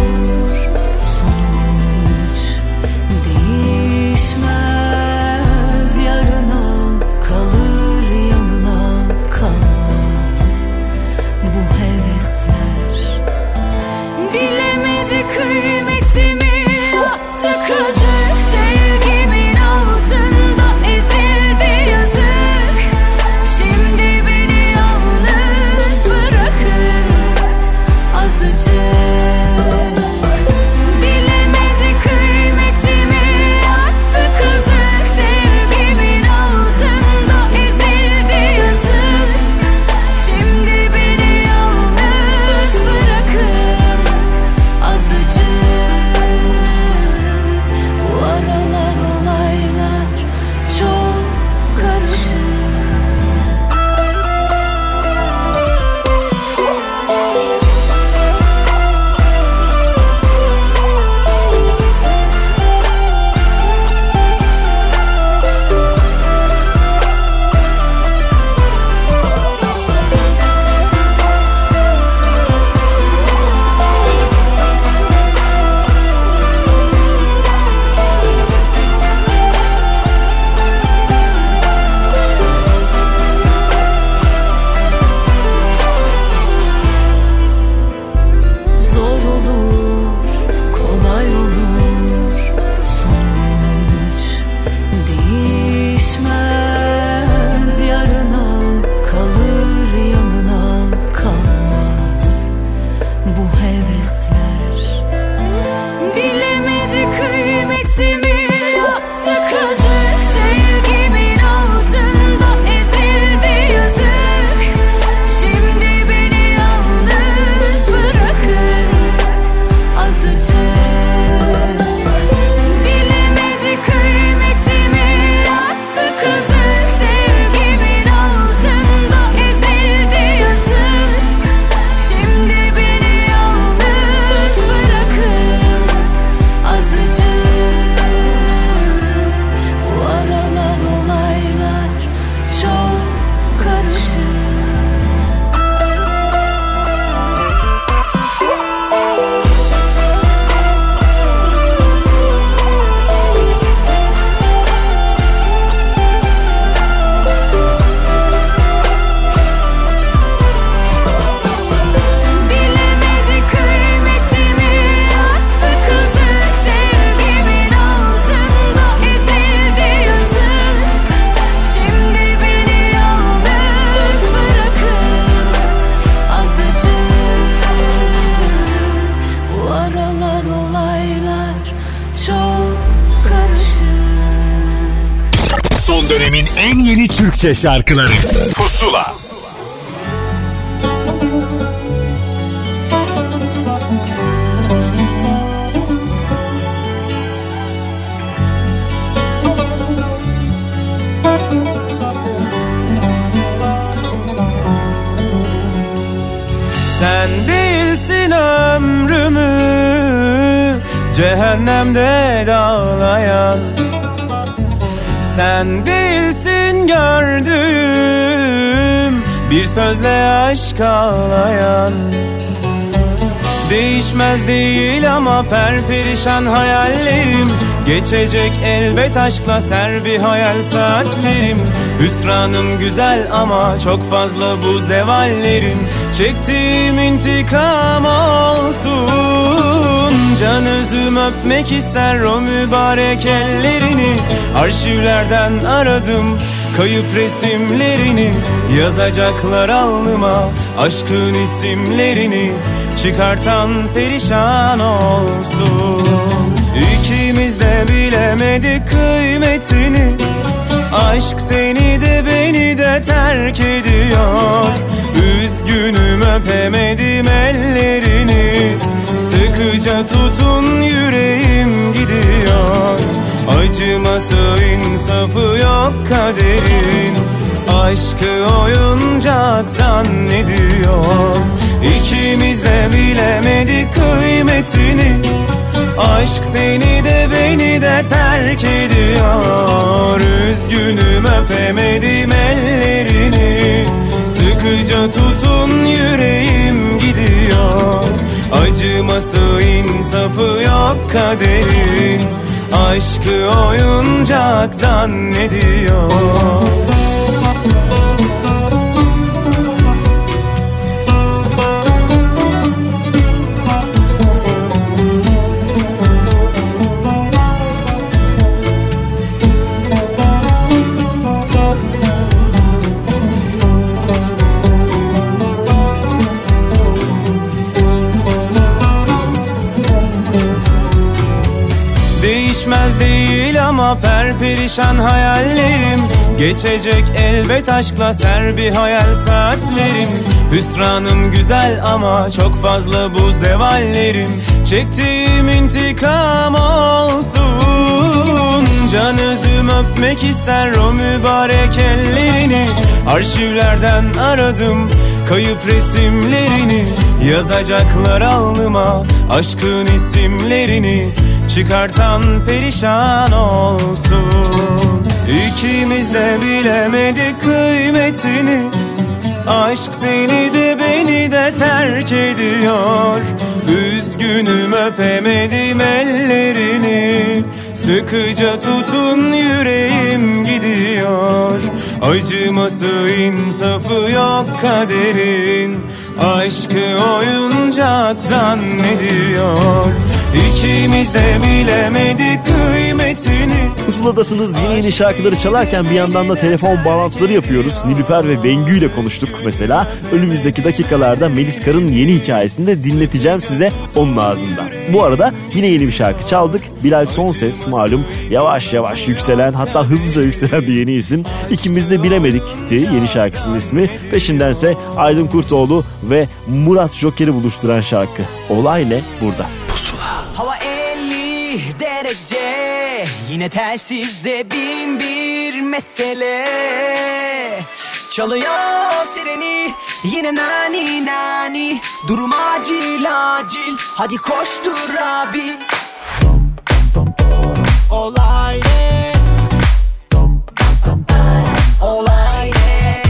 Türkçe şarkıları. Pusula. Sen değilsin ömrümü cehennemde dağlayan. Sen değilsin gördüğüm bir sözle aşk ağlayan. Değişmez değil ama perperişan hayallerim. Geçecek elbet aşkla ser bir hayal saatlerim. Hüsranım güzel ama çok fazla bu zevallerim. Çektiğim intikam olsun. Can özüm öpmek ister o mübarek ellerini. Arşivlerden aradım kayıp resimlerini Yazacaklar alnıma. Aşkın isimlerini Çıkartan perişan olsun. İkimiz de bilemedik kıymetini. Aşk seni de beni de terk ediyor. Üzgünüm öpemedim ellerini. Sıkıca tutun yüreğim gidiyor Acıması insafı yok kaderin. Aşkı oyuncak zannediyor. İkimiz de bilemedik kıymetini. Aşk seni de beni de terk ediyor. Üzgünüm öpemedim ellerini. Sıkıca tutun yüreğim gidiyor. Acıması insafı yok kaderin Aşkı oyuncak zannediyor ama perperişan hayallerim. Geçecek elbet aşkla ser bir hayal saatlerim. Hüsranım güzel ama çok fazla bu zevallerim. Çektiğim intikam olsun. Can özüm öpmek ister o mübarek ellerini. Arşivlerden aradım kayıp resimlerini. Yazacaklar alnıma aşkın isimlerini Çıkartan perişan olsun. İkimiz de bilemedik kıymetini. Aşk seni de beni de terk ediyor. Üzgünüm öpemedim ellerini. Sıkıca tutun yüreğim gidiyor. Acıması insafı yok kaderin. Aşkı oyuncak zannediyor İkimiz de bilemedik kıymetini Pusuladasınız yeni yeni şarkıları çalarken bir yandan da telefon bağlantıları yapıyoruz. Nilüfer ve Bengü ile konuştuk mesela. Önümüzdeki dakikalarda Melis Kar'ın yeni hikayesini de dinleteceğim size onun ağzından. Bu arada yine yeni bir şarkı çaldık. Bilal Sonses malum yavaş yavaş yükselen hatta hızlıca yükselen bir yeni isim. İkimiz de bilemedikti yeni şarkısının ismi. Peşindense Aydın Kurtoğlu ve Murat Joker'i buluşturan şarkı. Olay ne burada? Hava 50 derece Yine telsizde bin bir mesele. Çalıyor sireni Yine nani nani. Durum acil acil. Hadi koştur abi. Olay ne? Olay ne?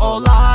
Olay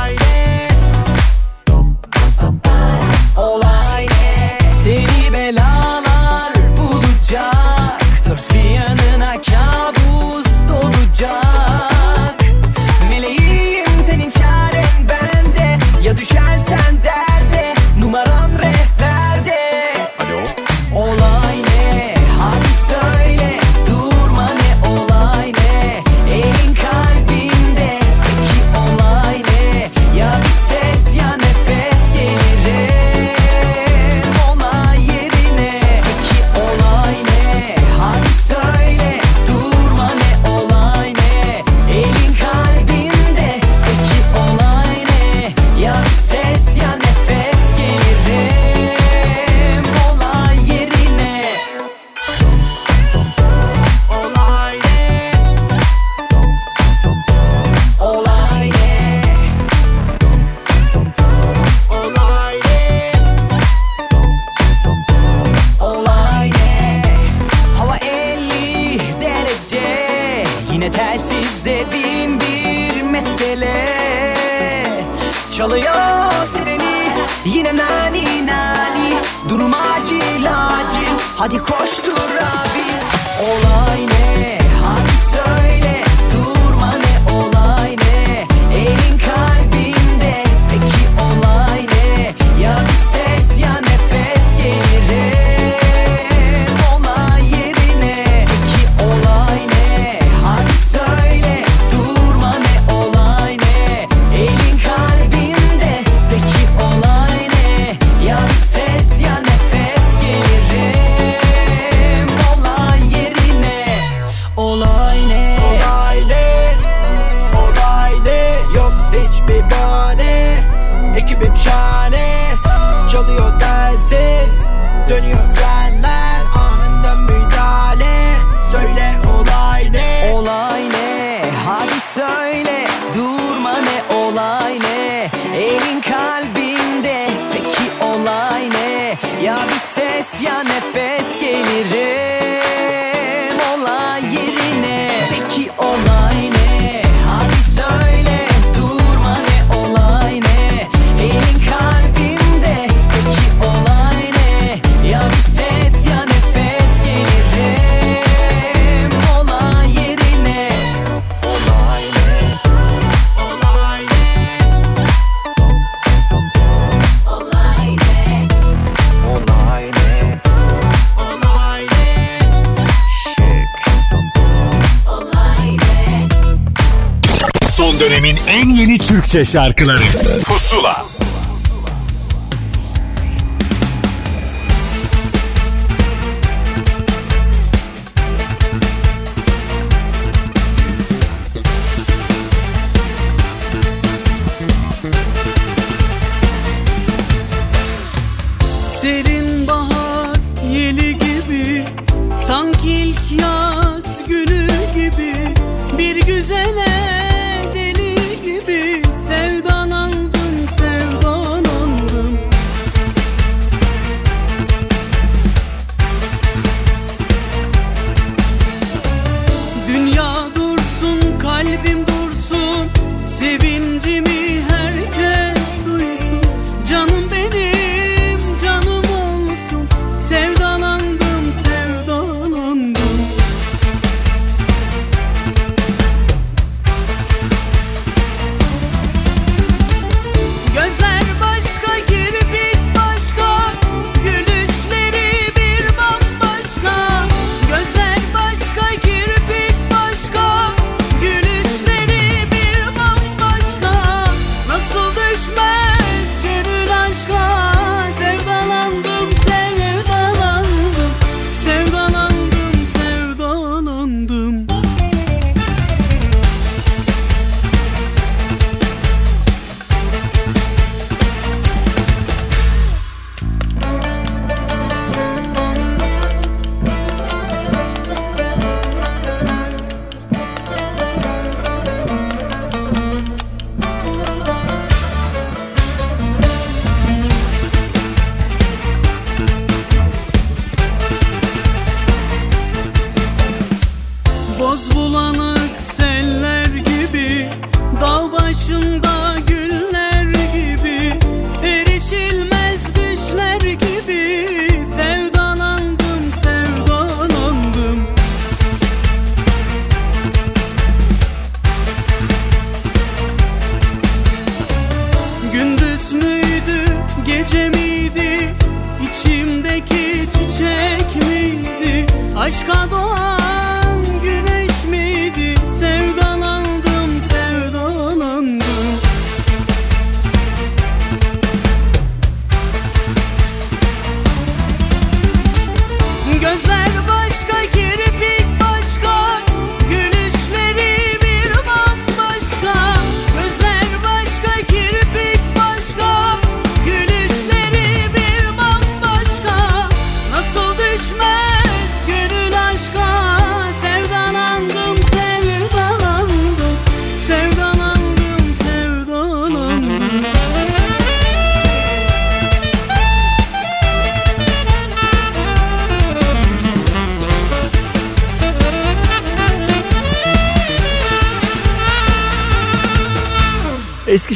Türkçe şarkıları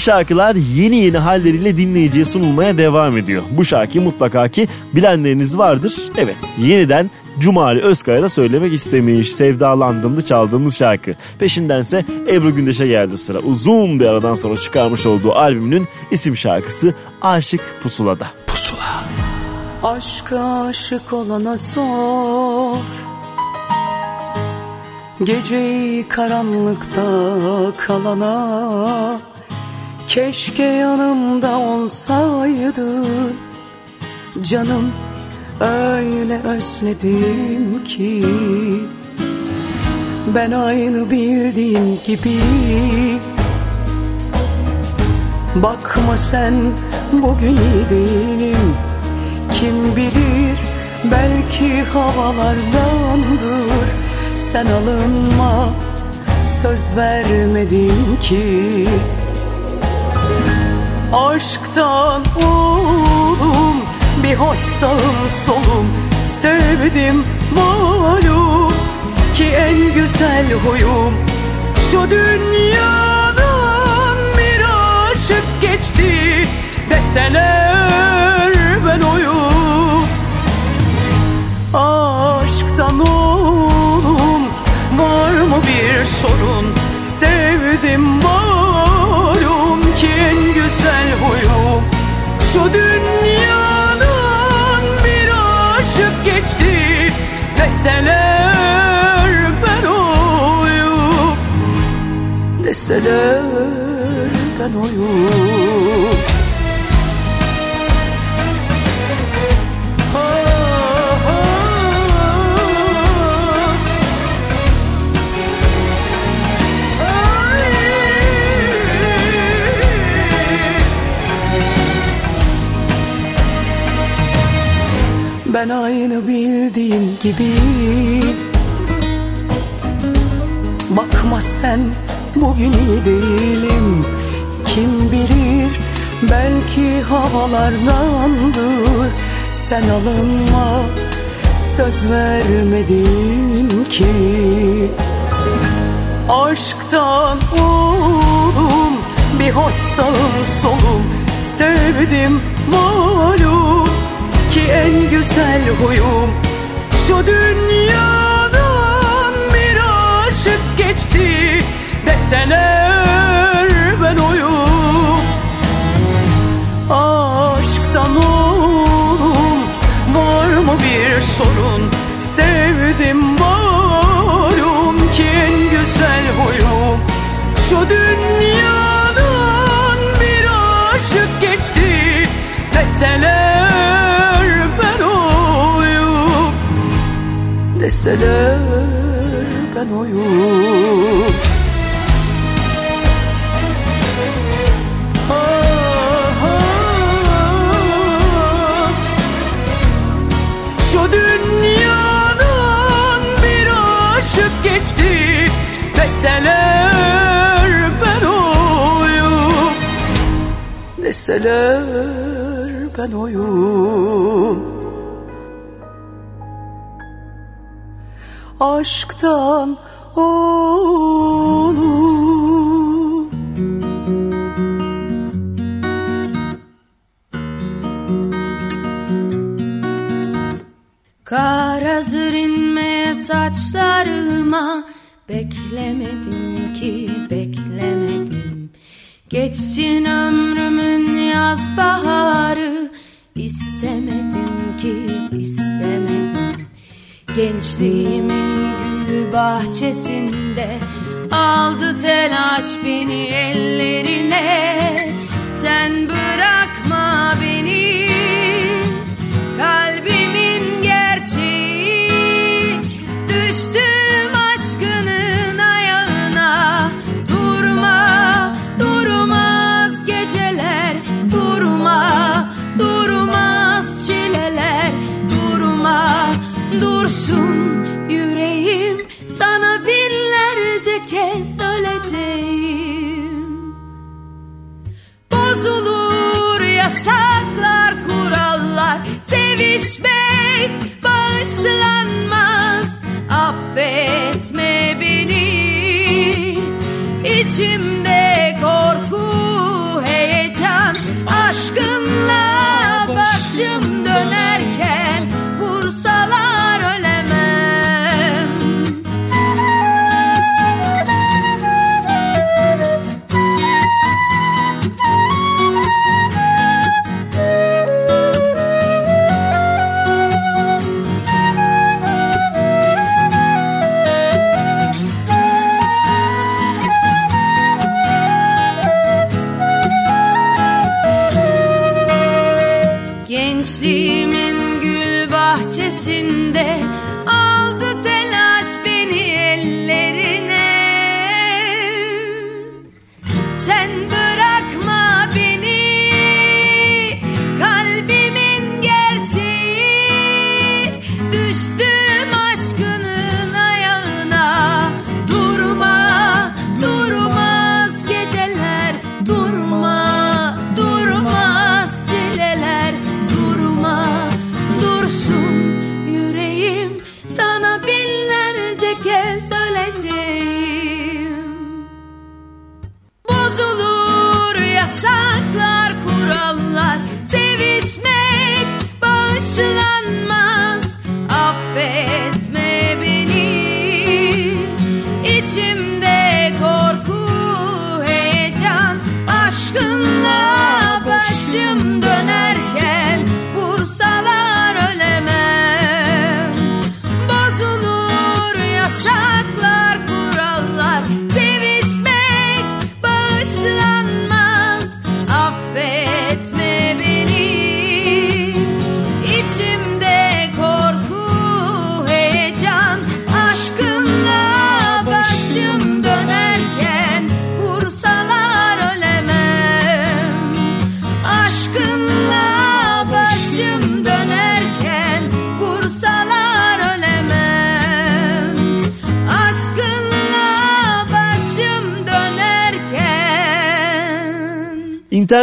şarkılar yeni yeni halleriyle dinleyiciye sunulmaya devam ediyor. Bu şarkıyı mutlaka ki bilenleriniz vardır. Evet yeniden Cumali Özkaya da söylemek istemiş. Sevdalandımdı çaldığımız şarkı. Peşindense Ebru Gündeş'e geldi sıra. Uzun bir aradan sonra çıkarmış olduğu albümünün isim şarkısı Aşık Pusula'da. Pusula. Aşka aşık olana sor Geceyi karanlıkta kalana Keşke yanımda olsaydın. Canım öyle özledim ki. Ben aynı bildiğin gibi. Bakma sen bugün iyi değilim. Kim bilir belki havalardandır Sen alınma söz vermedim ki Aşktan oğlum bir hoş sağım solum. Sevdim malum ki en güzel huyum. Şu dünyadan bir aşık geçti Deseler ben oyum. Aşktan oğlum var mı bir sorun? Sevdim malum Deseler ben oyum. Deseler ben oyum Ben aynı bildiğin gibi. Bakma sen bugün iyi değilim. Kim bilir belki havalardandır Sen alınma söz vermedin ki. Aşktan oğlum bir hoş sağım solum. Sevdim malum ki en güzel huyum Şu dünyadan bir aşık geçti Deseler ben oyum. Aşktan oğlum var mı bir sorun? Sevdim malum ki en güzel huyum. Şu dünyadan bir aşık geçti Deseler Deseler ben oyum. Geçti Deseler ben oyum. Deseler ben oyum Aşktan oğlum Kar hazır inmeye saçlarıma Beklemedim ki beklemedim. Geçsin ömrümün yaz baharı İstemedim ki istemedim Gençliğimin gül bahçesinde Aldı telaş beni ellerine. Sen bırakma beni Kalbimin dursun yüreğim Sana binlerce kez öleceğim. Bozulur yasaklar, kurallar Sevişmek bağışlanmaz. Affetme beni İçimde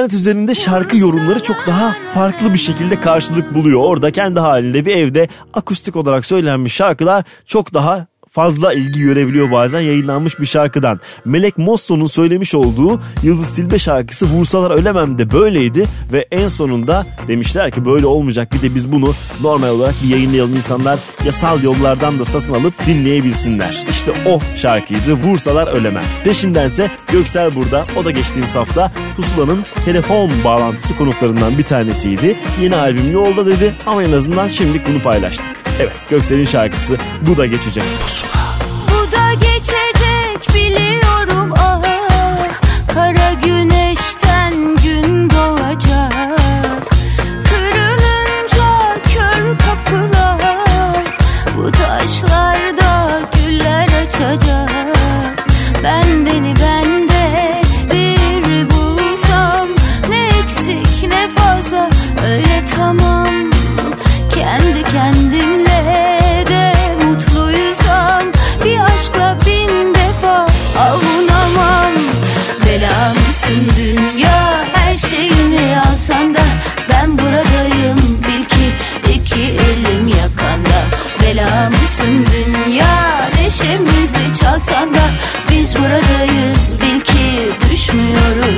İnternet üzerinde şarkı yorumları çok daha farklı bir şekilde karşılık buluyor. Orada kendi halinde bir evde akustik olarak söylenmiş şarkılar çok daha fazla ilgi görebiliyor bazen yayınlanmış bir şarkıdan. Melek Mosso'nun söylemiş olduğu Yıldız Silbe şarkısı Vursalar Ölemem de böyleydi ve en sonunda demişler ki böyle olmayacak bir de biz bunu normal olarak bir yayınlayalım insanlar yasal yollardan da satın alıp dinleyebilsinler. İşte o şarkıydı Vursalar Ölemem. Peşindense Göksel burada o da geçtiğimiz hafta Pusula'nın telefon bağlantısı konuklarından bir tanesiydi. Yeni albüm yolda dedi ama en azından şimdilik bunu paylaştık. Evet Göksel'in şarkısı bu da geçecek. Bu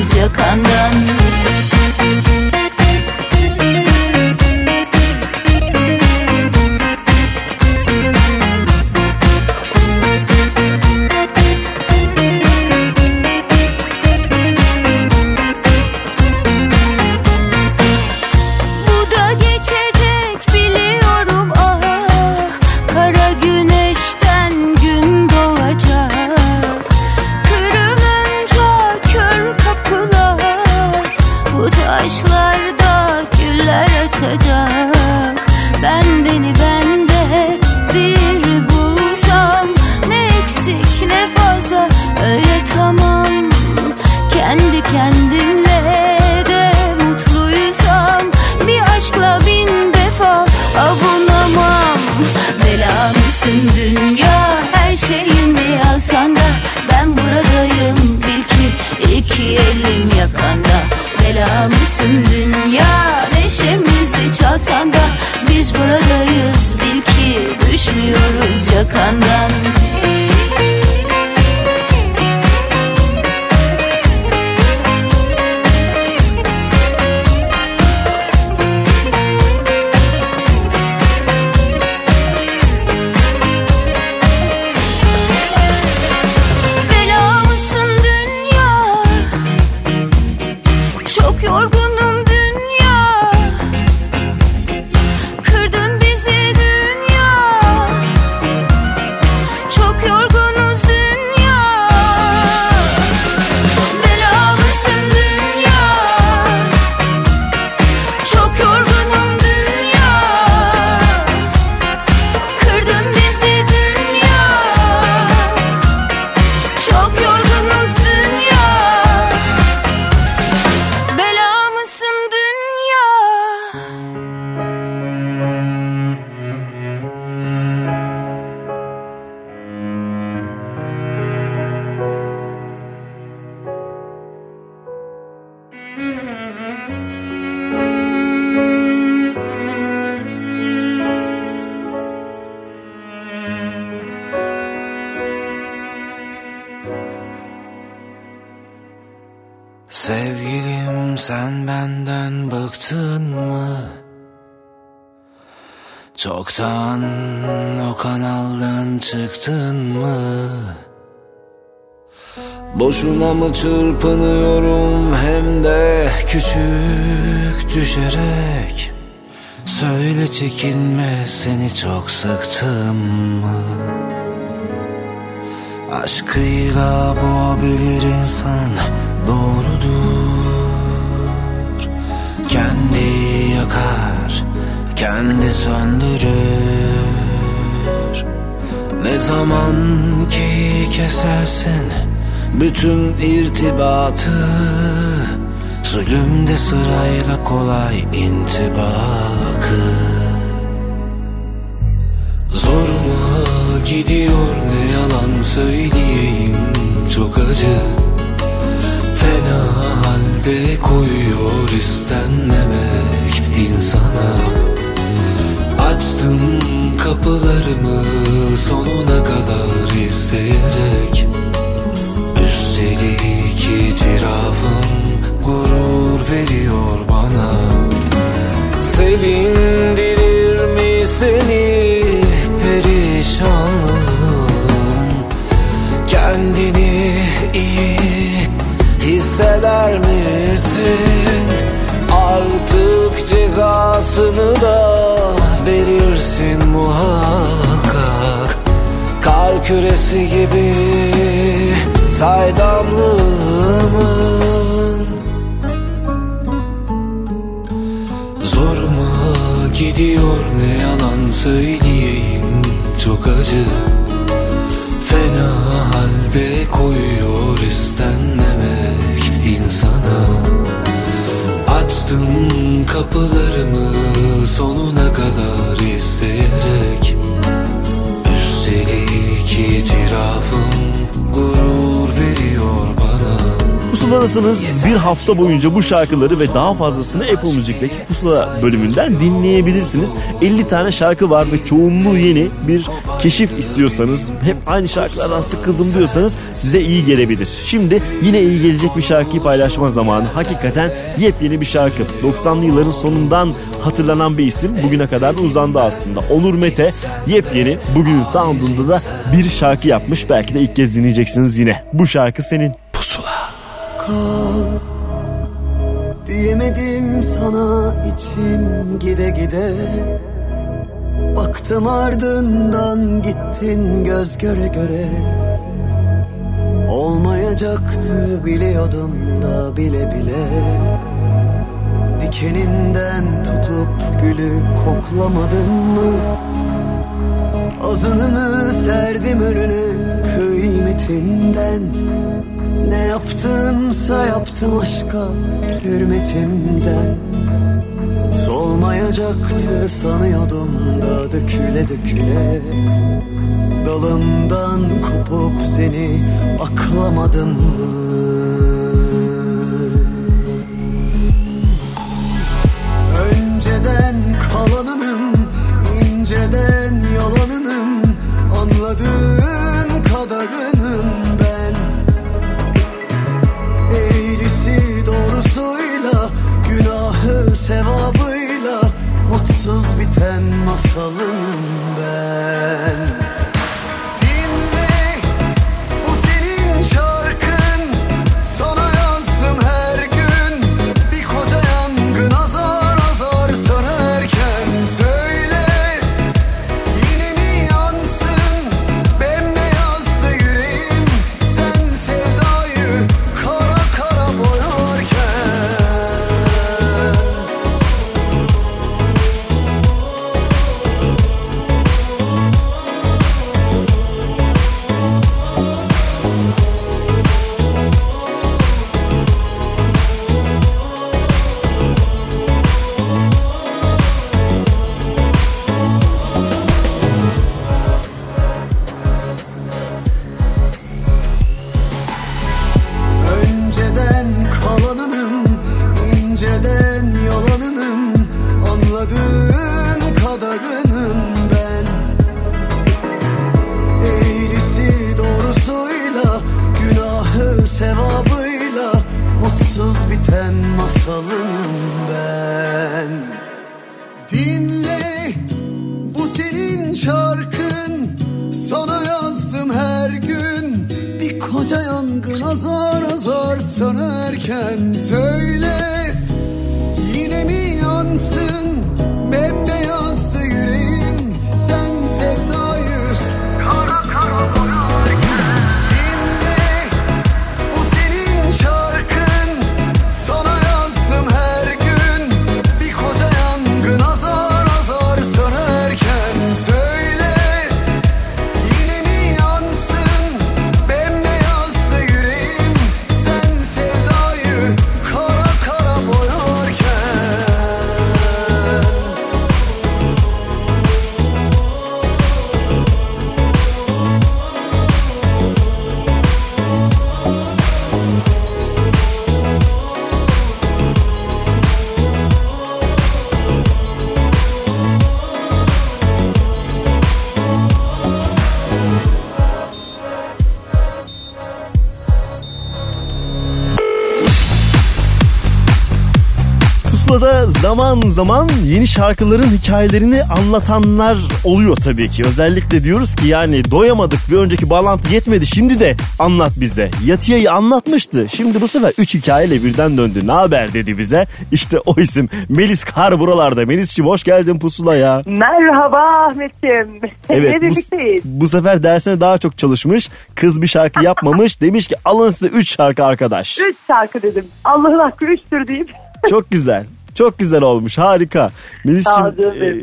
düşmüyoruz yakandan Boşuna mı çırpınıyorum hem de küçük düşerek. Söyle çekinme seni çok sıktım mı? Aşkıyla boğabilir insan doğrudur. Kendi yakar, kendi söndürür. Ne zaman ki kesersin bütün irtibatı Zulümde sırayla kolay intibakı. Zoruma gidiyor ne yalan söyleyeyim çok acı. Fena halde koyuyor istenmemek insana. Açtım kapılarımı sonuna kadar isteyerek küresi gibi saydamlığımın Zoruma gidiyor ne yalan söyleyeyim çok acı. Fena halde koyuyor istenmemek insana. Açtım kapılarımı sonuna kadar isteyerek itirafım gurur veriyor bana Pusuladasınız bir hafta boyunca bu şarkıları ve daha fazlasını Apple Müzik'teki Pusula bölümünden dinleyebilirsiniz. 50 tane şarkı var ve çoğunluğu yeni bir keşif istiyorsanız hep aynı şarkılardan sıkıldım diyorsanız size iyi gelebilir. Şimdi yine iyi gelecek bir şarkıyı paylaşma zamanı. Hakikaten yepyeni bir şarkı. 90'lı yılların sonundan hatırlanan bir isim bugüne kadar da uzandı aslında. Onur Mete yepyeni bugünün sound'unda da bir şarkı yapmış. Belki de ilk kez dinleyeceksiniz yine. Bu şarkı senin. kal Diyemedim sana içim gide gide Baktım ardından gittin göz göre göre. Olmayacaktı biliyordum da bile bile. Dikeninden tutup gülü koklamadım mı? Azını mı serdim önüne kıymetinden Ne yaptımsa yaptım aşka hürmetimden Solmayacaktı sanıyordum da döküle döküle Dalından kopup seni aklamadım mı? Biten masalınım ben aptalım ben. Dinle bu senin şarkın. Sana yazdım her gün. Bir koca yangın azar azar sönerken söz zaman zaman yeni şarkıların hikayelerini anlatanlar oluyor tabii ki. Özellikle diyoruz ki yani doyamadık bir önceki bağlantı yetmedi şimdi de anlat bize. Yatiya'yı anlatmıştı. Şimdi bu sefer 3 hikayeyle birden döndü. Ne haber dedi bize. İşte o isim Melis Kar buralarda. Melis'ciğim hoş geldin Pusula'ya. Merhaba Ahmet'ciğim. Evet bu, bu sefer dersine daha çok çalışmış. Kız bir şarkı yapmamış. Demiş ki alın size 3 şarkı arkadaş. Üç şarkı dedim. Allah'ın hakkı üçtür deyip. Çok güzel. Çok güzel olmuş. Harika. Melis'ciğim e,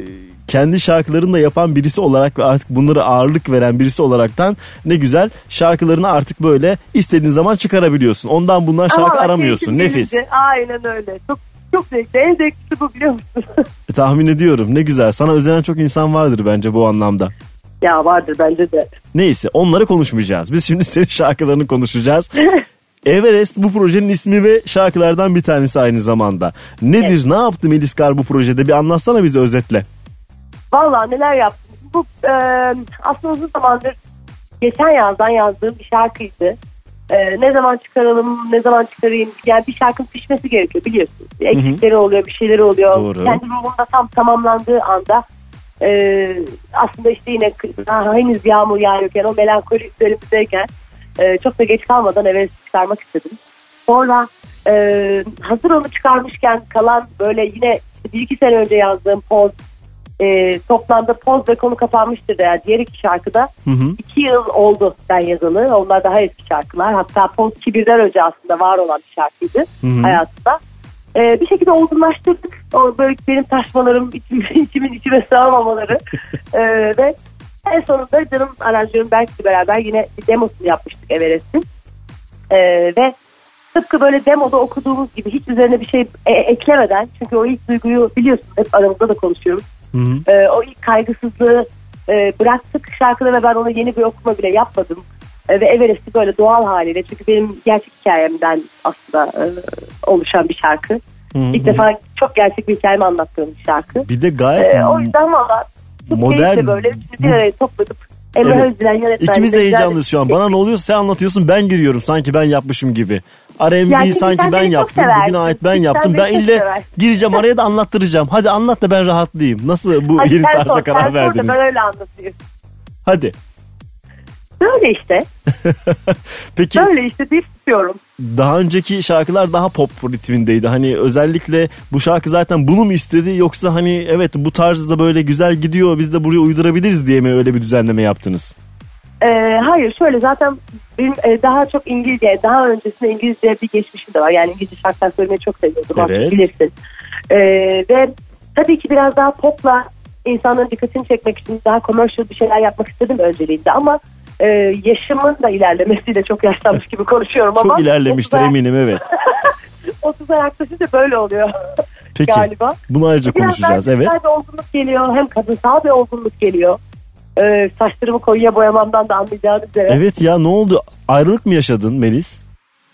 kendi şarkılarını da yapan birisi olarak ve artık bunları ağırlık veren birisi olaraktan ne güzel şarkılarını artık böyle istediğin zaman çıkarabiliyorsun. Ondan bundan şarkı Ama aramıyorsun. Nefis. gelince- Aynen öyle. Çok çok zevkli. En zevklisi bu biliyor musun? E, tahmin ediyorum. Ne güzel. Sana özenen çok insan vardır bence bu anlamda. ya vardır bence de. Neyse onları konuşmayacağız. Biz şimdi senin şarkılarını konuşacağız. Everest bu projenin ismi ve şarkılardan bir tanesi aynı zamanda. Nedir? Ne yaptı Melis Kar bu projede? Bir anlatsana bize özetle. Vallahi neler yaptım. Bu e, aslında uzun zamandır geçen yazdan yazdığım bir şarkıydı. E, ne zaman çıkaralım, ne zaman çıkarayım. Yani bir şarkının pişmesi gerekiyor biliyorsunuz. Eksikleri oluyor, bir şeyleri oluyor. Doğru. Kendi ruhumda tam tamamlandığı anda e, aslında işte yine daha henüz yağmur yağıyorken o melankolik üzerimdeyken e, çok da geç kalmadan eve çıkarmak istedim. Sonra e, hazır onu çıkarmışken kalan böyle yine bir iki sene önce yazdığım poz e, toplamda poz ve konu kapanmıştır yani diğer iki şarkıda Hı hı. iki yıl oldu ben yazalı. Onlar daha eski şarkılar. Hatta poz 2000'den önce aslında var olan bir şarkıydı Hı hı. hayatımda. E, bir şekilde olgunlaştırdık. O böyle benim taşmalarım, içim, içimin içime sığamamaları. e, ve en sonunda canım aranjörüm Berk'le beraber yine bir demosunu yapmıştık Everest'in. E, ve tıpkı böyle demoda okuduğumuz gibi hiç üzerine bir şey e- eklemeden çünkü o ilk duyguyu biliyorsun hep aramızda da konuşuyoruz. Hı hı. Ee, o ilk kaygısızlığı e, bıraktık şarkıda ve ben ona yeni bir okuma bile yapmadım. E, ve Everest'i böyle doğal haliyle çünkü benim gerçek hikayemden aslında e, oluşan bir şarkı. Hı hı. İlk defa çok gerçek bir hikayemi anlattığım bir şarkı. Bir de gayet E, o yüzden valla Modern- böyle bir araya topladık. Emre Evet. Özdilen yönetmenliğinde İkimiz de heyecanlıyız şu an. Bana ne oluyor sen anlatıyorsun ben giriyorum sanki ben yapmışım gibi. R&B Ya çünkü sanki ben yaptım. Bugüne ait ben Sen yaptım. Ben ille seversin. gireceğim araya da anlattıracağım. Hadi anlat da ben rahatlayayım. Nasıl bu yeni tarza karar verdiniz? Ben öyle anlatayım. Hadi. Böyle işte. Peki Böyle işte deyip tutuyorum. daha önceki şarkılar daha pop ritmindeydi. Hani özellikle bu şarkı zaten bunu mu istedi yoksa hani evet bu tarzda böyle güzel gidiyor biz de buraya uydurabiliriz diye mi öyle bir düzenleme yaptınız? Ee, hayır şöyle zaten benim e, daha çok İngilizce daha öncesinde İngilizce bir geçmişim de var. Yani İngilizce şarkılar söylemeyi çok seviyordum. Evet. bilirsin. Ee, ve tabii ki biraz daha popla insanların dikkatini çekmek için daha commercial bir şeyler yapmak istedim önceliğinde ama e, yaşımın da ilerlemesiyle çok yaşlanmış gibi konuşuyorum ama Çok ilerlemiştir 30'a eminim evet. 30'a yaklaşınca böyle oluyor Peki galiba. bunu ayrıca Biraz konuşacağız evet. bir olgunluk geliyor hem kadınsal bir olgunluk geliyor. Ee, saçlarımı koyuya boyamamdan da anlayacağınız üzere. Evet ya ne oldu? Ayrılık mı yaşadın Melis?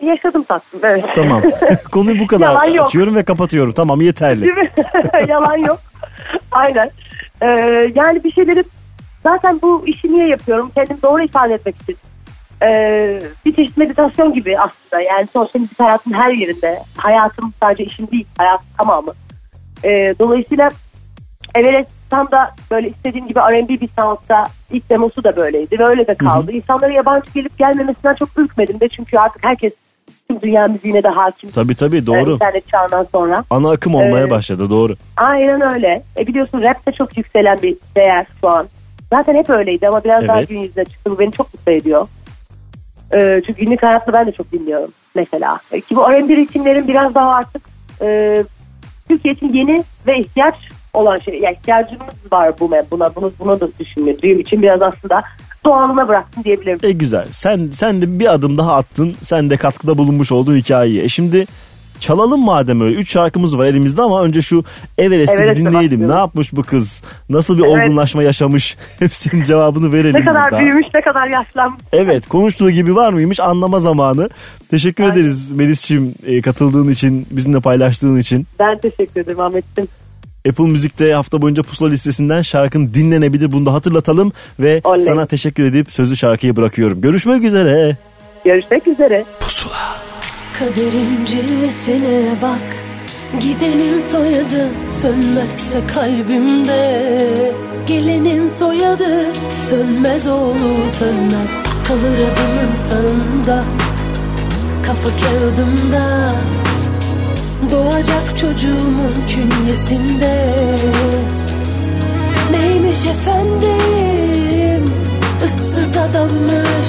Yaşadım tatlım evet. Tamam. Konuyu bu kadar Yalan yok. açıyorum ve kapatıyorum. Tamam yeterli. Yalan yok. Aynen. Ee, yani bir şeyleri zaten bu işi niye yapıyorum? Kendimi doğru ifade etmek için. Ee, bir çeşit meditasyon gibi aslında. Yani sonuçta müzik hayatın her yerinde. Hayatım sadece işim değil. Hayatım tamamı. Ee, dolayısıyla Everest tam da böyle istediğim gibi R&B bir soundta ilk demosu da böyleydi ve öyle de kaldı. İnsanlara yabancı gelip gelmemesinden çok ürkmedim de çünkü artık herkes tüm dünya müziğine de hakim. Tabii tabii Ee, doğru. internet çağından sonra. Ana akım olmaya Ee, başladı doğru. Aynen öyle. E biliyorsun rap de çok yükselen bir değer şu an. Zaten hep öyleydi ama biraz daha Evet. gün yüzüne çıktı. Bu beni çok mutlu ediyor. Ee, çünkü günlük hayatta ben de çok dinliyorum mesela. E, Ki bu R&B ritimlerin biraz daha artık e, Türkiye için yeni ve ihtiyaç olan şey. Yani ihtiyacımız var bu buna. Bunu, bunu da düşündüğüm için biraz aslında doğalına bıraktım diyebilirim. E güzel. Sen sen de bir adım daha attın. Sen de katkıda bulunmuş oldun hikayeye. E şimdi çalalım madem öyle. Üç şarkımız var elimizde ama önce şu Everest'i bir Everest'e dinleyelim. Ne yapmış bu kız? Nasıl bir Evet. olgunlaşma yaşamış? Hepsinin cevabını verelim. Ne kadar burada. büyümüş ne kadar yaşlanmış. Evet konuştuğu gibi var mıymış anlama zamanı. Teşekkür ederiz Melis'ciğim e, katıldığın için, bizimle paylaştığın için. Ben teşekkür ederim Ahmet'ciğim. Apple Müzik'te hafta boyunca pusula listesinden şarkın dinlenebilir. Bunu da hatırlatalım ve Oley. sana teşekkür edip sözlü şarkıyı bırakıyorum. Görüşmek üzere. Görüşmek üzere. Kaderin cilvesine bak. Gidenin soyadı sönmezse kalbimde. Gelenin soyadı sönmez oğlu sönmez. Kalır adımın sağında Kafa kağıdımda. Doğacak çocuğumun künyesinde. Neymiş efendim? Issız adammış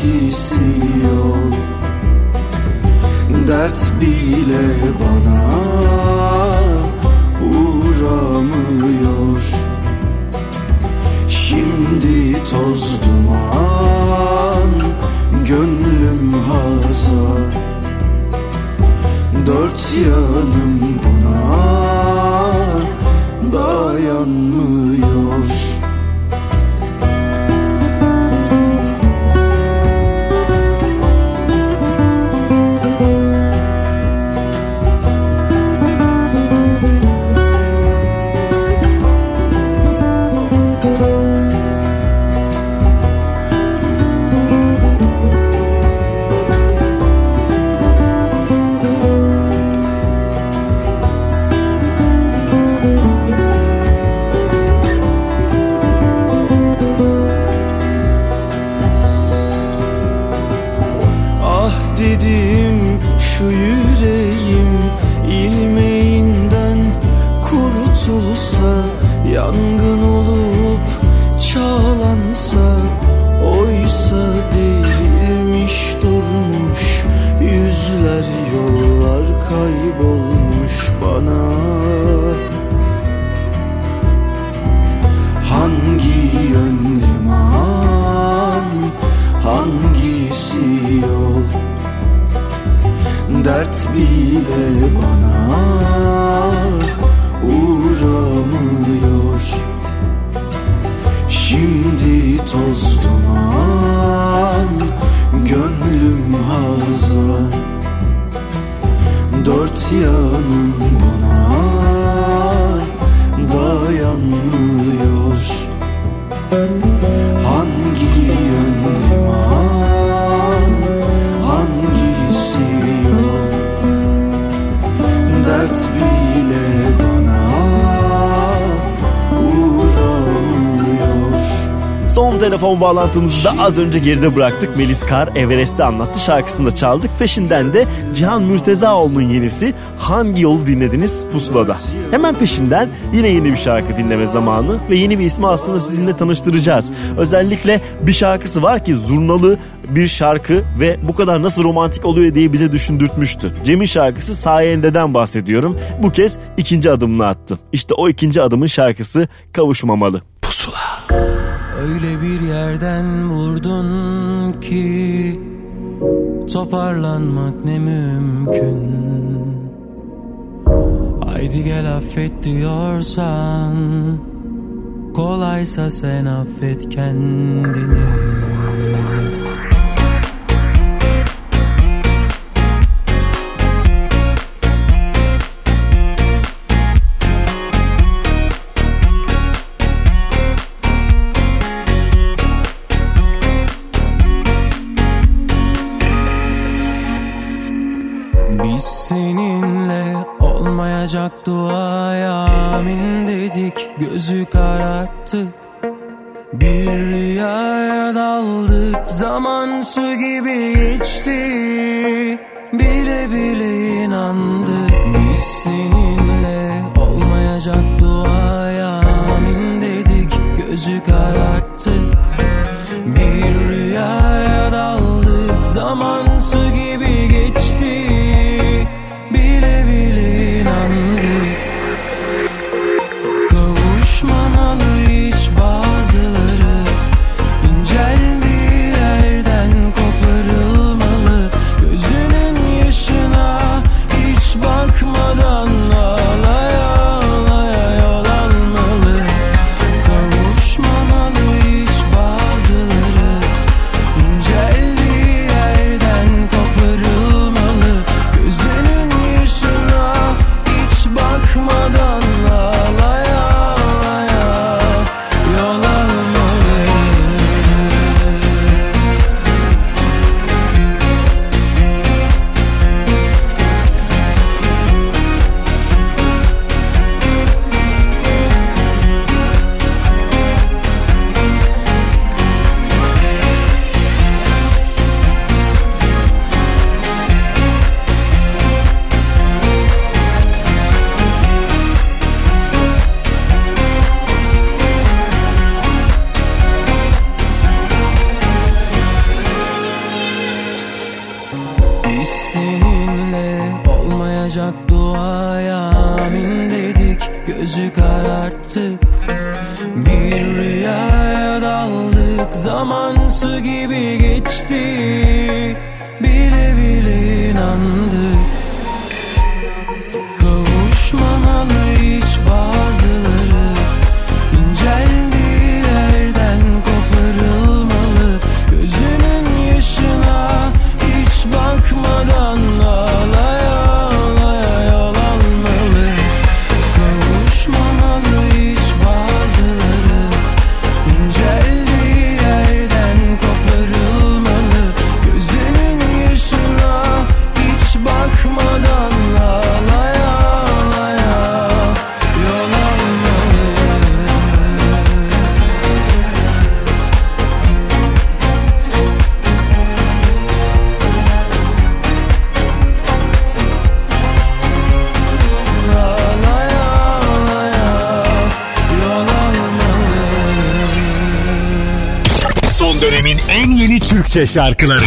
Hangisi yol Dert bile bana uğramıyor. Şimdi toz duman Gönlüm hazar. Dört yanım buna dayanmıyor bağlantımızı da az önce geride bıraktık. Melis Kar Everest'i anlattı şarkısını da çaldık. Peşinden de Cihan Mürtezaoğlu'nun yenisi Hangi Yolu dinlediniz Pusula'da. Hemen peşinden yine yeni bir şarkı dinleme zamanı ve yeni bir ismi aslında sizinle tanıştıracağız. Özellikle bir şarkısı var ki zurnalı bir şarkı ve bu kadar nasıl romantik oluyor diye bize düşündürtmüştü. Cem'in şarkısı Sayende'den bahsediyorum. Bu kez ikinci adımını attı. İşte o ikinci adımın şarkısı Kavuşmamalı. Öyle bir yerden vurdun ki Toparlanmak ne mümkün. Haydi gel affet diyorsan Kolaysa sen affet kendini olmayacak duaya amin dedik Gözü kararttık. Bir rüyaya daldık Zaman su gibi geçti. Bile bile inandık Biz seninle. Olmayacak duaya amin dedik Gözü kararttık. Bir rüyaya daldık Zaman Türkçe şarkıları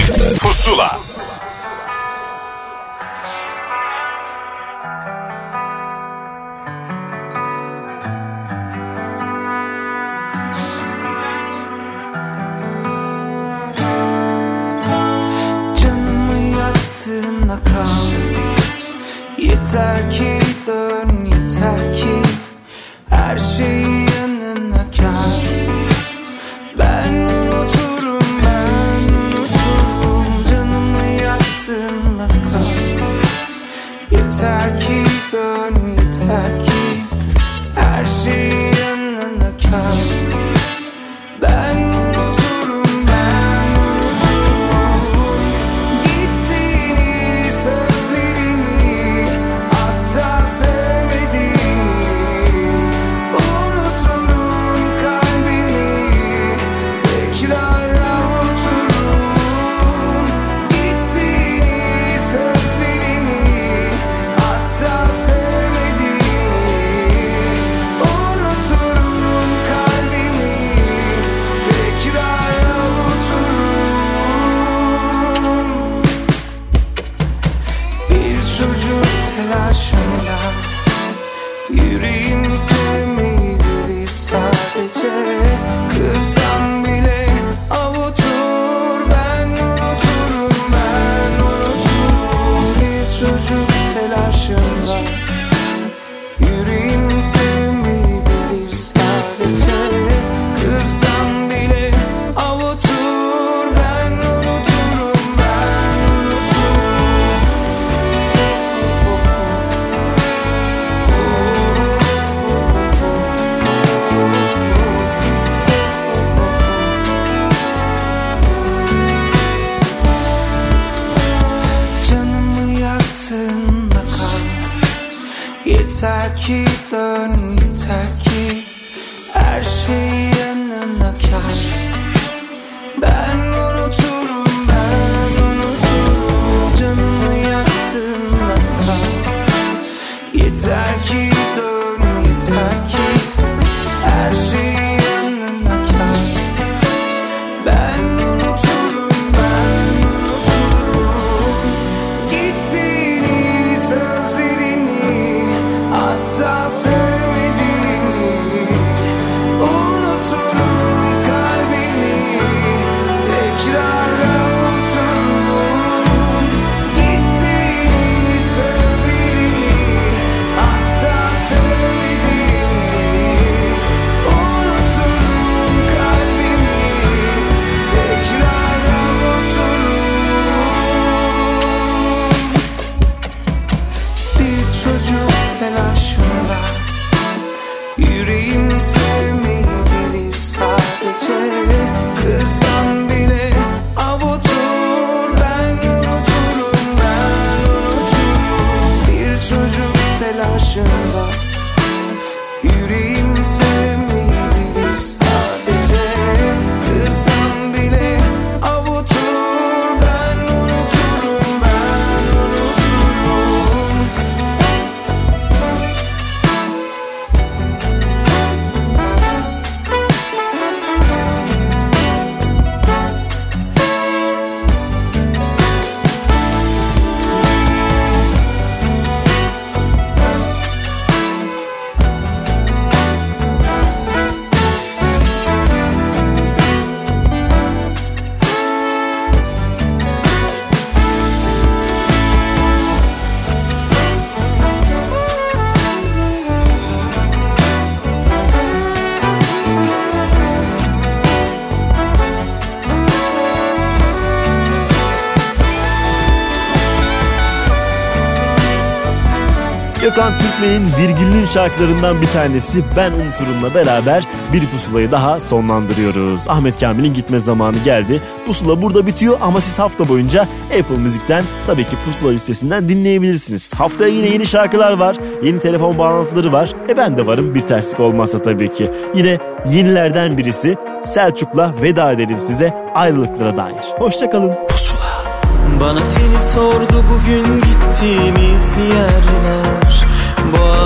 Gökhan Türkmen'in virgülün şarkılarından bir tanesi Ben Unuturum'la beraber bir pusulayı daha sonlandırıyoruz. Ahmet Kamil'in gitme zamanı geldi. Pusula burada bitiyor ama siz hafta boyunca Apple Müzik'ten tabii ki pusula listesinden dinleyebilirsiniz. Haftaya yine yeni şarkılar var, yeni telefon bağlantıları var. E ben de varım bir terslik olmazsa tabii ki. Yine yenilerden birisi Selçuk'la veda edelim size ayrılıklara dair. Hoşçakalın. Pusula. Bana seni sordu bugün gittiğimiz yerler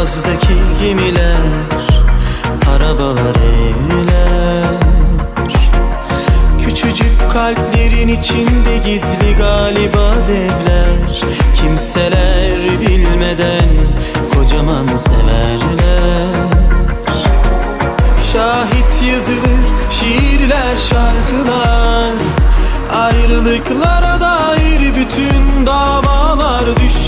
Boğazdaki gemiler Arabalar evler. Küçücük kalplerin içinde gizli galiba devler. Kimseler bilmeden kocaman severler. Şahit yazılır şiirler şarkılar. Ayrılıklara dair bütün davalar düşer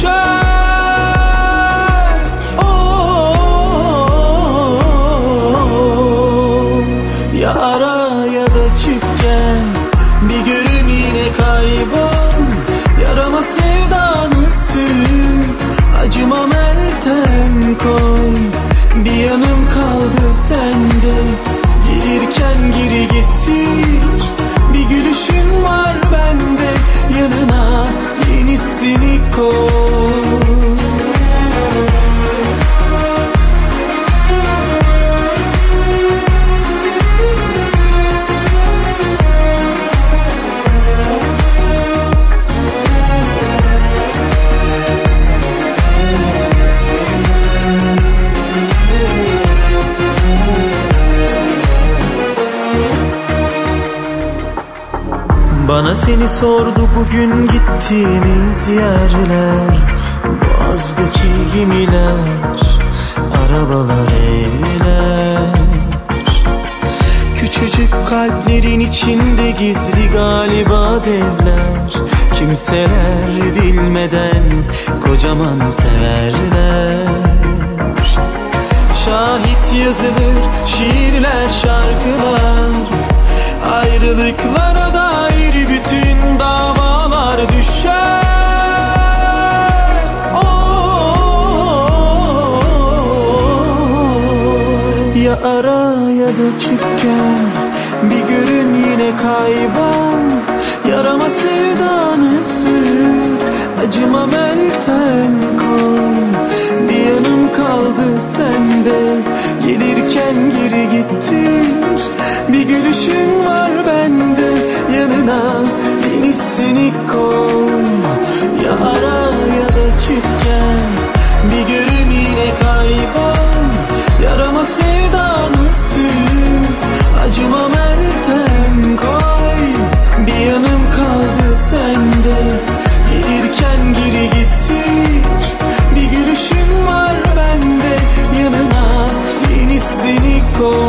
seni sordu bugün gittiğimiz yerler. Boğazdaki gemiler Arabalar evler Küçücük kalplerin içinde gizli galiba devler. Kimseler bilmeden kocaman severler. Şahit yazılır şiirler şarkılar. Ayrılıklara davalar düşer. Oh, Ya ara ya da çık gel Bir görün yine kaybol Yarama sevdanı sür Acımam elten koy Bir yanım kaldı sende Gelirken geri gittir Bir gülüşün var bende Yanına yenisini koy Ya ara ya da çık gel. Bir görün yine kaybol. Yarama sevdanı sür. Acımam elten koy. Bir yanım kaldı sende. Gelirken geri gittir Bir gülüşün var bende. Yanına yenisini koy